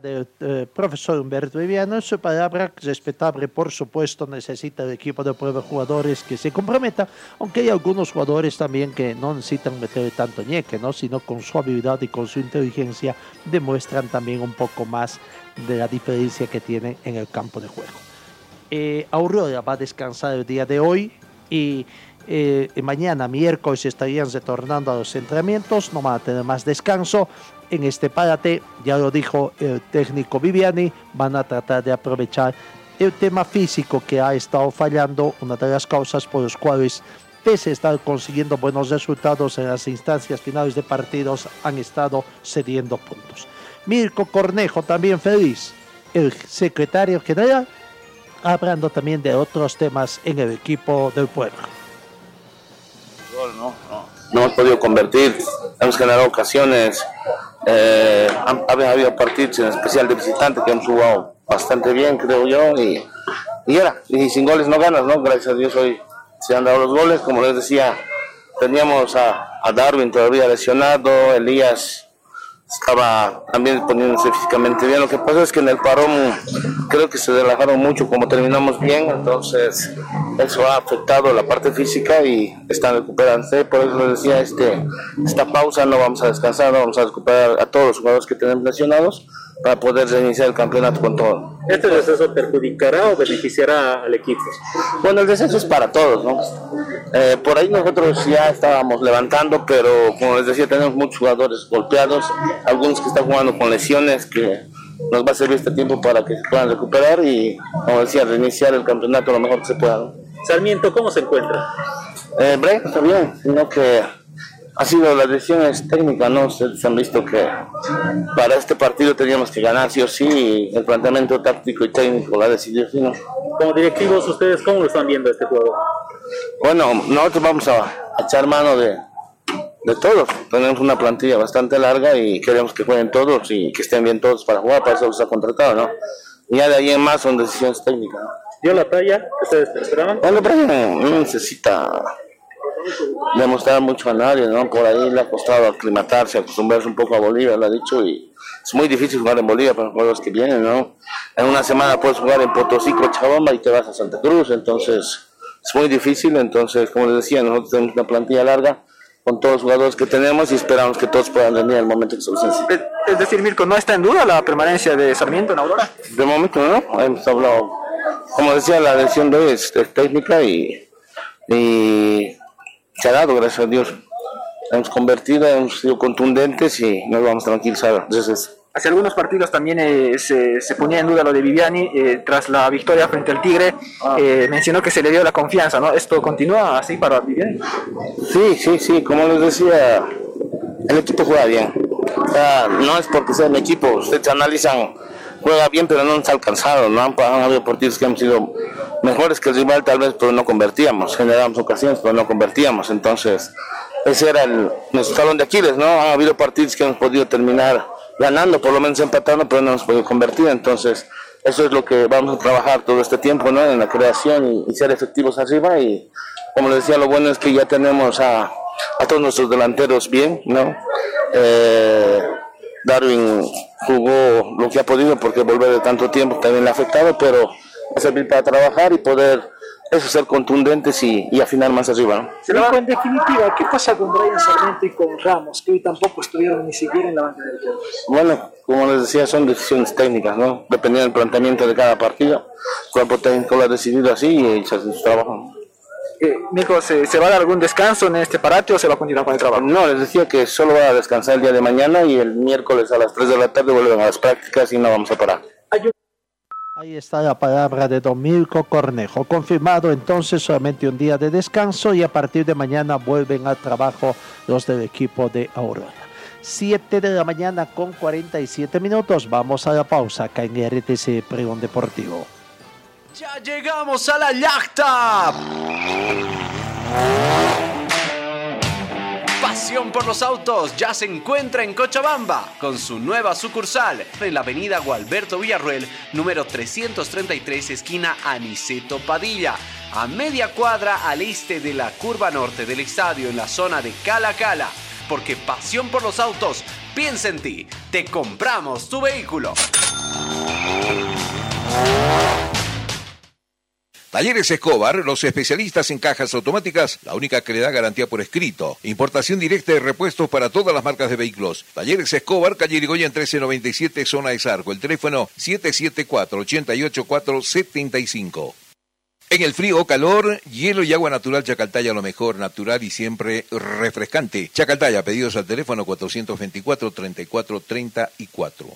Del eh, profesor Humberto Viviano, su palabra respetable, por supuesto, necesita el equipo de prueba jugadores que se comprometa, aunque hay algunos jugadores también que no necesitan meter tanto ñeque, ¿no? sino con su habilidad y con su inteligencia demuestran también un poco más de la diferencia que tienen en el campo de juego. Eh, Aurora va a descansar el día de hoy y eh, mañana, miércoles, estarían retornando a los entrenamientos, no van a tener más descanso. En este párate, ya lo dijo el técnico Viviani, van a tratar de aprovechar el tema físico que ha estado fallando, una de las causas por las cuales, pese a estar consiguiendo buenos resultados en las instancias finales de partidos, han estado cediendo puntos. Mirko Cornejo también feliz, el secretario general, hablando también de otros temas en el equipo del pueblo. ¿No? Hemos podido convertir, hemos generado ocasiones, eh, han, ha habido partidos en especial de visitante que hemos jugado bastante bien, creo yo, y, y era, y sin goles no ganas, ¿no? Gracias a Dios hoy se han dado los goles, como les decía, teníamos a, a Darwin todavía lesionado, Elías estaba también poniéndose físicamente bien. Lo que pasa es que en el parón creo que se relajaron mucho, como terminamos bien, entonces eso ha afectado la parte física y están recuperándose. Por eso les decía, este, esta pausa no vamos a descansar, no vamos a recuperar a todos los jugadores que tenemos lesionados para poder reiniciar el campeonato con todo. ¿Este descenso perjudicará o beneficiará al equipo? Bueno, el descenso es para todos, ¿no? Eh, por ahí nosotros ya estábamos levantando, pero como les decía, tenemos muchos jugadores golpeados, algunos que están jugando con lesiones que nos va a servir este tiempo para que se puedan recuperar y, como decía, reiniciar el campeonato lo mejor que se pueda. ¿no? Sarmiento, ¿cómo se encuentra? Eh, Bray está bien, sino que ha sido las decisiones técnicas, ¿no? Ustedes han visto que para este partido teníamos que ganar sí o sí, y el planteamiento táctico y técnico decidido sí, ¿no? Como directivos, ¿ustedes cómo lo están viendo este juego? Bueno, nosotros vamos a, a echar mano de, de todos. Tenemos una plantilla bastante larga y queremos que jueguen todos y que estén bien todos para jugar, para eso los ha contratado, ¿no? Y ya de ahí en más son decisiones técnicas. ¿no? ¿Dio la talla que ustedes esperaban? Bueno, Brian no necesita demostrar mucho a nadie, ¿no? Por ahí le ha costado aclimatarse, acostumbrarse un poco a Bolivia, lo ha dicho, y es muy difícil jugar en Bolivia para los juegos que vienen, ¿no? En una semana puedes jugar en Potosí, Cochabamba y te vas a Santa Cruz, entonces es muy difícil, entonces, como les decía, nosotros tenemos una plantilla larga con todos los jugadores que tenemos y esperamos que todos puedan venir en el momento que se los necesite. Es decir, Mirko, ¿no está en duda la permanencia de Sarmiento en Aurora? De momento no, hemos hablado, como decía, la decisión de hoy es, es técnica y, y se ha dado, gracias a Dios. Hemos convertido, hemos sido contundentes y nos vamos tranquilos ahora. Entonces, Hace algunos partidos también eh, se, se ponía en duda lo de Viviani eh, tras la victoria frente al Tigre. eh, mencionó que se le dio la confianza, ¿no? ¿Esto continúa así para Viviani? Sí, sí, sí, como les decía, el equipo juega bien. O sea, no es porque sea el equipo, ustedes analizan, juega bien, pero no nos ha alcanzado. No han, han habido partidos que han sido mejores que el rival, tal vez, pero no convertíamos. Generamos ocasiones, pero no convertíamos. Entonces, ese era el, nuestro talón de Aquiles, ¿no? Han habido partidos que hemos podido terminar ganando, por lo menos empatando, pero no hemos podido convertir. Entonces, eso es lo que vamos a trabajar todo este tiempo, ¿no? En la creación y, y ser efectivos arriba. Y como les decía, lo bueno es que ya tenemos a, a todos nuestros delanteros bien, ¿no? Eh, Darwin jugó lo que ha podido porque volver de tanto tiempo también le ha afectado, pero va a servir para trabajar y poder eso ser contundentes y, y afinar más arriba. ¿no? Pero en definitiva, ¿qué pasa con Brian Sarmiento y con Ramos, que hoy tampoco estuvieron ni siquiera en la banca del juego? Bueno, como les decía, son decisiones técnicas, ¿no? Dependiendo del planteamiento de cada partido. El cuerpo técnico lo ha decidido así y se hace su trabajo. Eh, Nico, ¿se, ¿se va a dar algún descanso en este parate o se va a continuar con el trabajo? No, les decía que solo va a descansar el día de mañana y el miércoles a las 3 de la tarde vuelven a las prácticas y no vamos a parar. Ahí está la palabra de Don Milko Cornejo. Confirmado entonces solamente un día de descanso y a partir de mañana vuelven al trabajo los del equipo de Aurora. 7 de la mañana con 47 minutos. Vamos a la pausa acá en RTC Pregón Deportivo. Ya llegamos a la yacta. Pasión por los autos ya se encuentra en Cochabamba con su nueva sucursal en la avenida Gualberto Villarruel, número 333, esquina Aniceto Padilla, a media cuadra al este de la curva norte del estadio en la zona de Cala Cala. Porque pasión por los autos, piensa en ti, te compramos tu vehículo. Talleres Escobar, los especialistas en cajas automáticas, la única que le da garantía por escrito. Importación directa de repuestos para todas las marcas de vehículos. Talleres Escobar, calle Irigoyen 1397, zona de Zarco. El teléfono 774-88475. En el frío o calor, hielo y agua natural Chacaltaya lo mejor, natural y siempre refrescante. Chacaltaya, pedidos al teléfono 424-3434.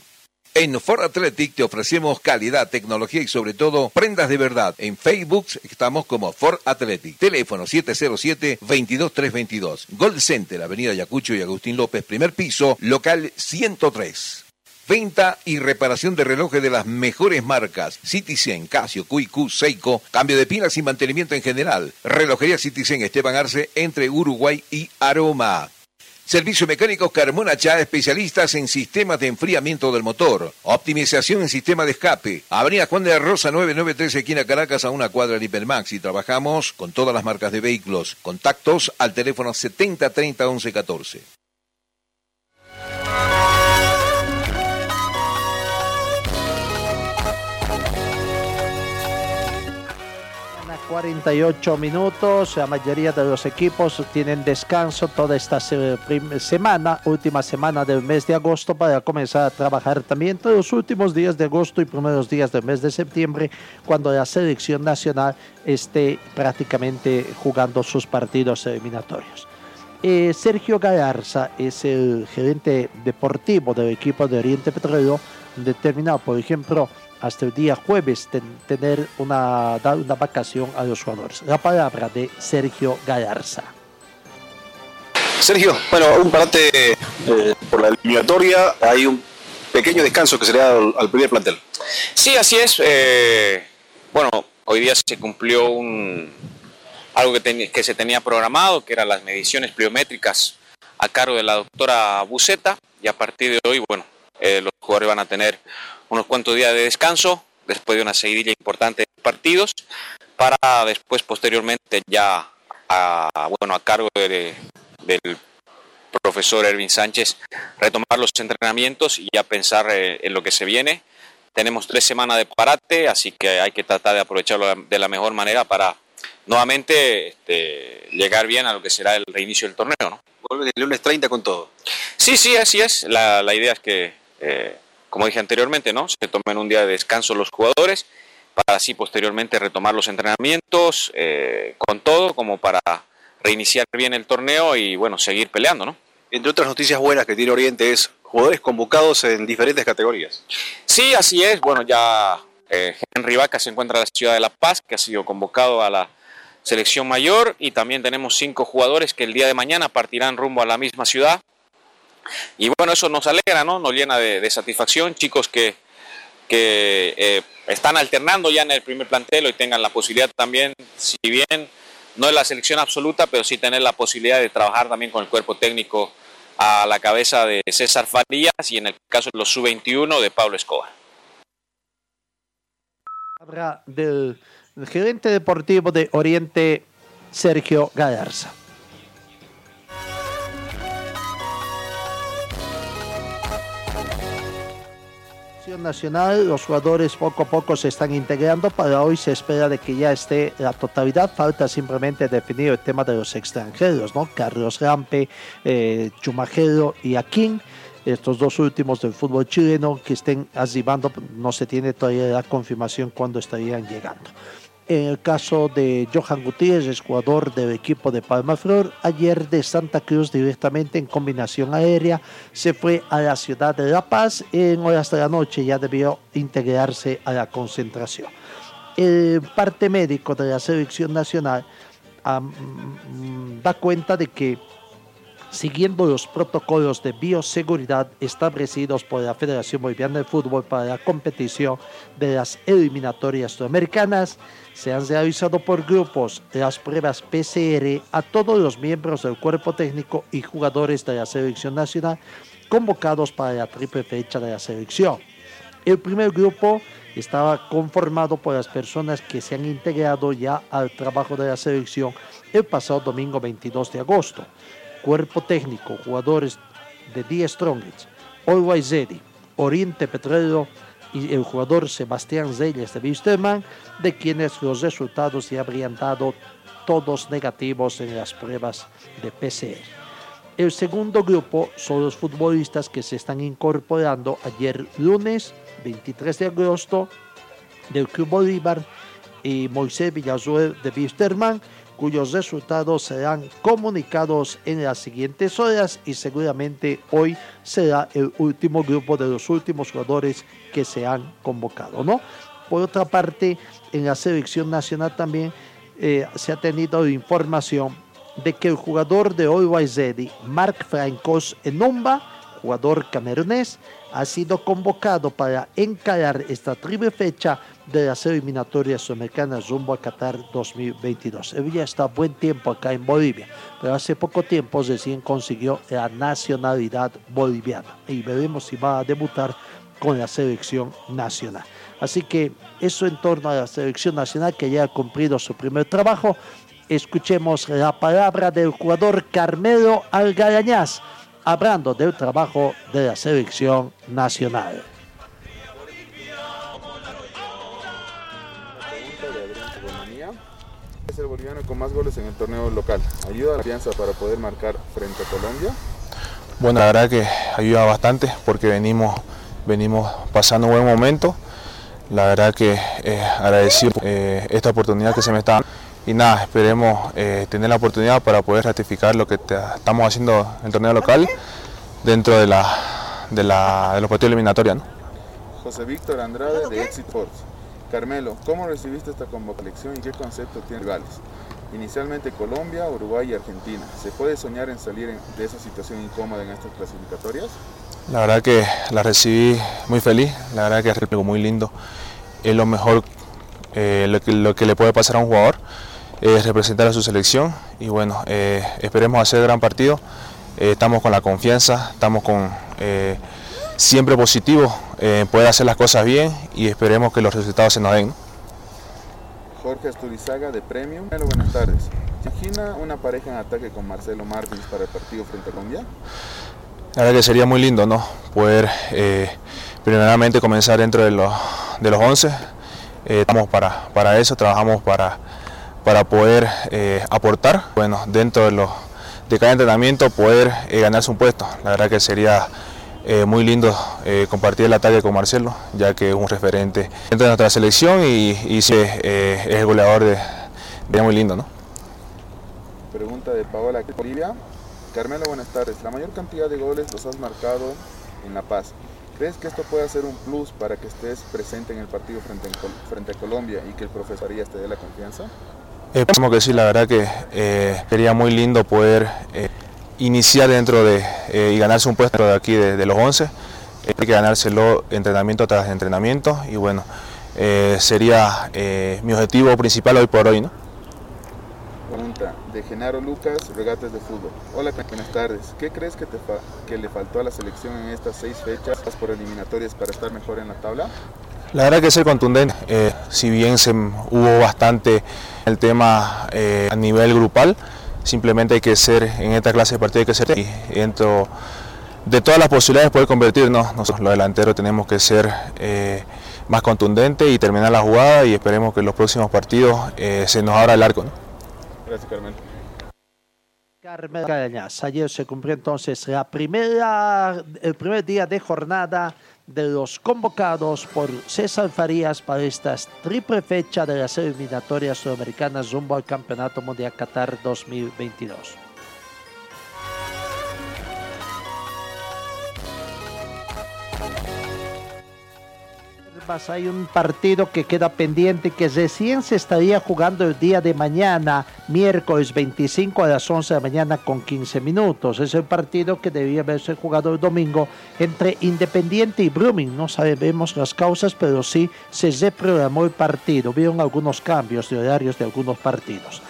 En Ford Athletic te ofrecemos calidad, tecnología y sobre todo prendas de verdad. En Facebook estamos como Ford Athletic. Teléfono 707-22322. Gold Center, Avenida Yacucho y Agustín López, primer piso, local 103. Venta y reparación de relojes de las mejores marcas. Citizen, Casio, QQ, Seiko. Cambio de pilas y mantenimiento en general. Relojería Citizen Esteban Arce entre Uruguay y Aroma. Servicio Mecánicos Carmona Chá, especialistas en sistemas de enfriamiento del motor. Optimización en sistema de escape. Avenida Juan de la Rosa 993, esquina Caracas, a una cuadra de Hipermax. Y trabajamos con todas las marcas de vehículos. Contactos al teléfono 7030 1114. 48 minutos, la mayoría de los equipos tienen descanso toda esta semana, última semana del mes de agosto para comenzar a trabajar también todos los últimos días de agosto y primeros días del mes de septiembre cuando la selección nacional esté prácticamente jugando sus partidos eliminatorios. Eh, Sergio Galarza es el gerente deportivo del equipo de Oriente Petrolero, determinado, por ejemplo, hasta el día jueves tener una, dar una vacación a los jugadores. La palabra de Sergio Galarza. Sergio, bueno, un parate eh, por la eliminatoria, hay un pequeño descanso que sería al, al primer plantel. Sí, así es. Eh, bueno, hoy día se cumplió un, algo que, que se tenía programado, que eran las mediciones pliométricas a cargo de la doctora Buceta, y a partir de hoy, bueno, eh, los jugadores van a tener unos cuantos días de descanso después de una seguidilla importante de partidos para después posteriormente ya a, bueno, a cargo del profesor Ervin Sánchez retomar los entrenamientos y ya pensar eh, en lo que se viene. Tenemos tres semanas de parate, así que hay que tratar de aprovecharlo de la mejor manera para nuevamente este, llegar bien a lo que será el reinicio del torneo. ¿no? Vuelve el lunes 30 con todo. Sí, sí, así es. La, la idea es que eh, como dije anteriormente, ¿no? Se tomen un día de descanso los jugadores para así posteriormente retomar los entrenamientos eh, con todo, como para reiniciar bien el torneo y bueno, seguir peleando, ¿no? Entre otras noticias buenas que tiene Oriente es jugadores convocados en diferentes categorías. Sí, así es. Bueno, ya eh, Henry Vaca se encuentra en la ciudad de La Paz, que ha sido convocado a la selección mayor y también tenemos cinco jugadores que el día de mañana partirán rumbo a la misma ciudad y bueno, eso nos alegra, ¿no? Nos llena de, satisfacción, chicos que, que eh, están alternando ya en el primer plantel y tengan la posibilidad también, si bien no es la selección absoluta, pero sí tener la posibilidad de trabajar también con el cuerpo técnico a la cabeza de César Farías y en el caso de los sub-21 de Pablo Escobar. Habla del gerente deportivo de Oriente, Sergio Nacional, los jugadores poco a poco se están integrando. Para hoy se espera de que ya esté la totalidad. Falta simplemente definir el tema de los extranjeros, ¿no? Carlos Rampe, eh, Chumajero y Aquín. Estos dos últimos del fútbol chileno que estén arribando, no se tiene todavía la confirmación cuándo estarían llegando. En el caso de Johan Gutiérrez, jugador del equipo de Palma Flor, ayer de Santa Cruz directamente en combinación aérea se fue a la ciudad de La Paz. En horas de la noche ya debió integrarse a la concentración. El parte médico de la selección nacional mm, da cuenta de que siguiendo los protocolos de bioseguridad establecidos por la Federación Boliviana de Fútbol para la competición de las eliminatorias sudamericanas, se han realizado por grupos las pruebas PCR a todos los miembros del cuerpo técnico y jugadores de la selección nacional convocados para la triple fecha de la selección. El primer grupo estaba conformado por las personas que se han integrado ya al trabajo de la selección el pasado domingo 22 de agosto. Cuerpo técnico, jugadores de Die Strongets, Always Zeddy, Oriente Petrolero y el jugador Sebastián Zeyes de Wisterman, de quienes los resultados ya habrían dado todos negativos en las pruebas de PCR. El segundo grupo son los futbolistas que se están incorporando ayer lunes 23 de agosto del Club Bolívar y Moisés Villazuel de Wisterman, cuyos resultados serán comunicados en las siguientes horas y seguramente hoy será el último grupo de los últimos jugadores que se han convocado, ¿no? Por otra parte, en la selección nacional también eh, se ha tenido información de que el jugador de Always Ready, Mark Francos Enomba, jugador camerunés, ha sido convocado para encarar esta triple fecha de las eliminatorias sudamericanas rumbo a Qatar 2022. Él ya está buen tiempo acá en Bolivia, pero hace poco tiempo recién consiguió la nacionalidad boliviana y veremos si va a debutar con la selección nacional. Así que eso en torno a la selección nacional que ya ha cumplido su primer trabajo. Escuchemos la palabra del jugador Carmelo Algarañaz hablando del trabajo de la selección nacional. Es el boliviano con más goles en el torneo local. ¿Ayuda a la fianza para poder marcar frente a Colombia? Bueno, la verdad que ayuda bastante porque venimos, venimos pasando un buen momento. La verdad que eh, agradecido eh, esta oportunidad que se me está dando y nada, esperemos eh, tener la oportunidad para poder ratificar lo que estamos haciendo en el torneo local dentro de, la, de, la, de los partidos eliminatorios. José Víctor Andrade de Exit Sports. Carmelo, ¿cómo recibiste esta convocatoria y qué concepto tiene rivales? Inicialmente Colombia, Uruguay y Argentina. ¿Se puede soñar en salir de esa situación incómoda en estas clasificatorias? La verdad que la recibí muy feliz, la verdad que es algo muy lindo. Es lo mejor, eh, lo, que, lo que le puede pasar a un jugador es representar a su selección y bueno, eh, esperemos hacer gran partido. Eh, estamos con la confianza, estamos con eh, siempre positivo en poder hacer las cosas bien y esperemos que los resultados se nos den. Jorge Asturizaga de Premium. Hola, buenas tardes. ¿Se imagina una pareja en ataque con Marcelo Martins para el partido frente a Colombia? La verdad que sería muy lindo, ¿no? Poder primeramente comenzar dentro de los, de los 11. estamos para, para eso, trabajamos para para poder eh, aportar, bueno, dentro de, los, de cada entrenamiento poder eh, ganarse un puesto. La verdad que sería eh, muy lindo compartir el ataque con Marcelo, ya que es un referente dentro de nuestra selección y, y es el goleador de, muy lindo. ¿no? Pregunta de Paola Bolivia. Carmelo, buenas tardes. La mayor cantidad de goles los has marcado en La Paz. ¿Crees que esto puede ser un plus para que estés presente en el partido frente, frente a Colombia y que el profesor Arias te dé la confianza? Esperemos que sí, la verdad que eh, sería muy lindo poder eh, iniciar dentro de eh, y ganarse un puesto de aquí de, los 11. Hay que ganárselo entrenamiento tras entrenamiento y bueno, sería mi objetivo principal hoy por hoy. ¿no? Pregunta de Genaro Lucas, Regates de Fútbol. Hola, buenas tardes. ¿Qué crees que, te que le faltó a la selección en estas seis fechas por eliminatorias para estar mejor en la tabla? La verdad que ser contundente, eh, si bien se, hubo bastante el tema eh, a nivel grupal, simplemente hay que ser, en esta clase de partido hay que ser y dentro de todas las posibilidades de poder convertirnos, nosotros los delanteros tenemos que ser eh, más contundentes y terminar la jugada y esperemos que en los próximos partidos se nos abra el arco. Gracias Carmen. Carmen Cañas, ayer se cumplió entonces la primera, el primer día de jornada de los convocados por César Farías para esta triple fecha de las eliminatorias sudamericanas rumbo al Campeonato Mundial Qatar 2022. Hay un partido que queda pendiente que recién se estaría jugando el día de mañana, miércoles 25 a las 11 de la mañana con 15 minutos. Es el partido que debía haberse jugado el domingo entre Independiente y Blooming. No sabemos las causas, pero sí se reprogramó el partido. Vieron algunos cambios de horarios de algunos partidos.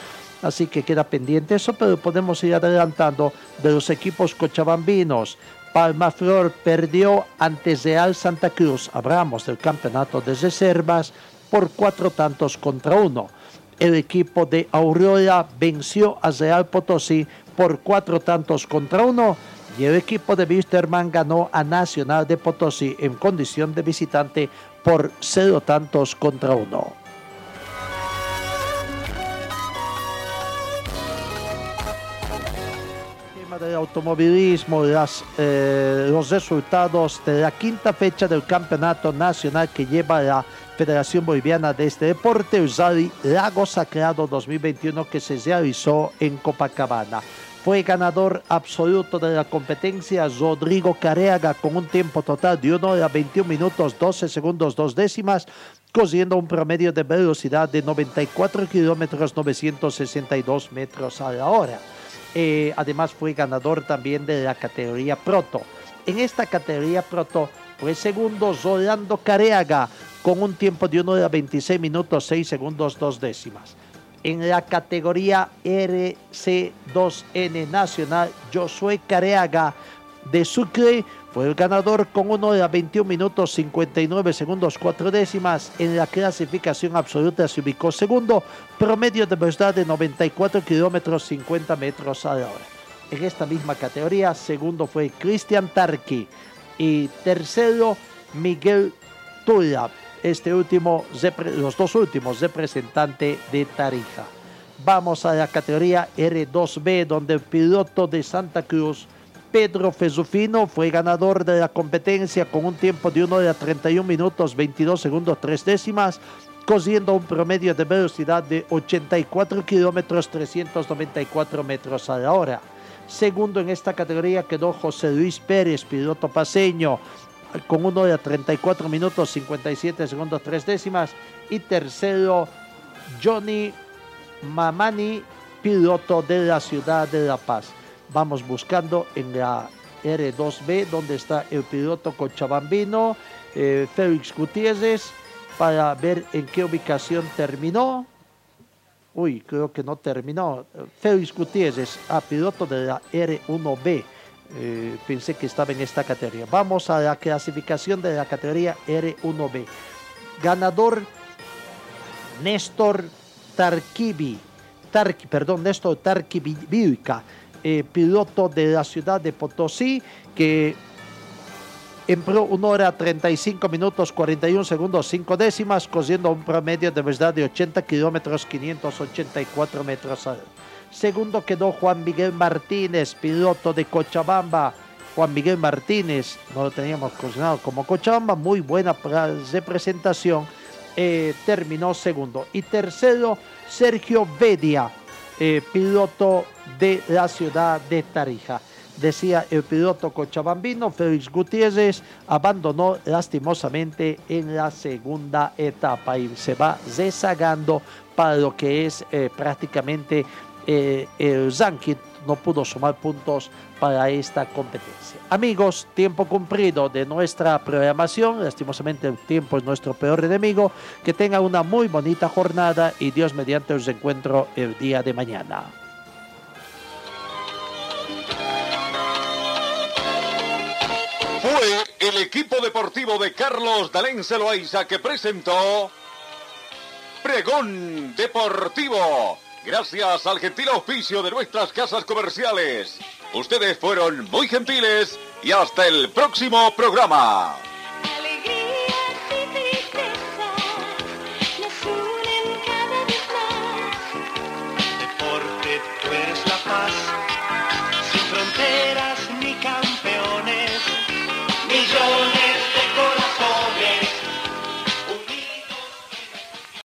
Así que queda pendiente eso, pero podemos ir adelantando de los equipos cochabambinos. Palmaflor perdió ante Real Santa Cruz. Hablamos del campeonato de reservas por cuatro tantos contra uno. El equipo de Aurora venció a Real Potosí por cuatro tantos contra uno. Y el equipo de Wisterman ganó a Nacional de Potosí en condición de visitante por cero tantos contra uno. Del automovilismo, las, eh, los resultados de la quinta fecha del campeonato nacional que lleva la Federación Boliviana de este deporte, el Lago Sagrado 2021 que se realizó en Copacabana. Fue ganador absoluto de la competencia Rodrigo Careaga con un tiempo total de 1 hora 21 minutos 12 segundos 2 décimas, cosiendo un promedio de velocidad de 94 kilómetros 962 metros a la hora. Eh, además fue ganador también de la categoría Proto. En esta categoría Proto fue segundo Rolando Careaga con un tiempo de 1 de 26 minutos 6 segundos 2 décimas. En la categoría RC2N Nacional, Josué Careaga de Sucre fue el ganador con 1 hora 21 minutos 59 segundos 4 décimas. En la clasificación absoluta se ubicó segundo, promedio de velocidad de 94 kilómetros 50 metros a la hora. En esta misma categoría, segundo fue Cristian Tarqui y tercero Miguel Tula, este último, los dos últimos representantes de Tarija. Vamos a la categoría R2B, donde el piloto de Santa Cruz Pedro Fezufino fue ganador de la competencia con un tiempo de 1 hora 31 minutos 22 segundos 3 décimas, cosiendo un promedio de velocidad de 84 kilómetros 394 metros a la hora. Segundo en esta categoría quedó José Luis Pérez, piloto paseño, con 1 hora 34 minutos 57 segundos 3 décimas. Y tercero, Johnny Mamani, piloto de la ciudad de La Paz vamos buscando en la R2B donde está el piloto cochabambino eh, Félix Gutiérrez para ver en qué ubicación terminó. Uy, creo que no terminó. Félix Gutiérrez, ah, piloto de la R1B. Eh, pensé que estaba en esta categoría. Vamos a la clasificación de la categoría R1B. Ganador Néstor. Tarki, perdón, Néstor Tarkibica eh, piloto de la ciudad de Potosí, que empleó 1 hora 35 minutos 41 segundos 5 décimas, cogiendo un promedio de verdad de 80 kilómetros 584 metros. Segundo quedó Juan Miguel Martínez, piloto de Cochabamba. Juan Miguel Martínez, no lo teníamos cocinado como Cochabamba, muy buena representación, eh, terminó segundo. Y tercero, Sergio Vedia, eh, piloto de la ciudad de Tarija. Decía el piloto cochabambino Félix Gutiérrez, abandonó lastimosamente en la segunda etapa y se va rezagando para lo que es eh, prácticamente eh, el ranking no pudo sumar puntos para esta competencia. Amigos, tiempo cumplido de nuestra programación. Lastimosamente el tiempo es nuestro peor enemigo. Que tengan una muy bonita jornada y Dios mediante os encuentro el día de mañana. El equipo deportivo de Carlos Dalén Celoaiza que presentó Pregón Deportivo gracias al gentil auspicio de nuestras casas comerciales. Ustedes fueron muy gentiles y hasta el próximo programa.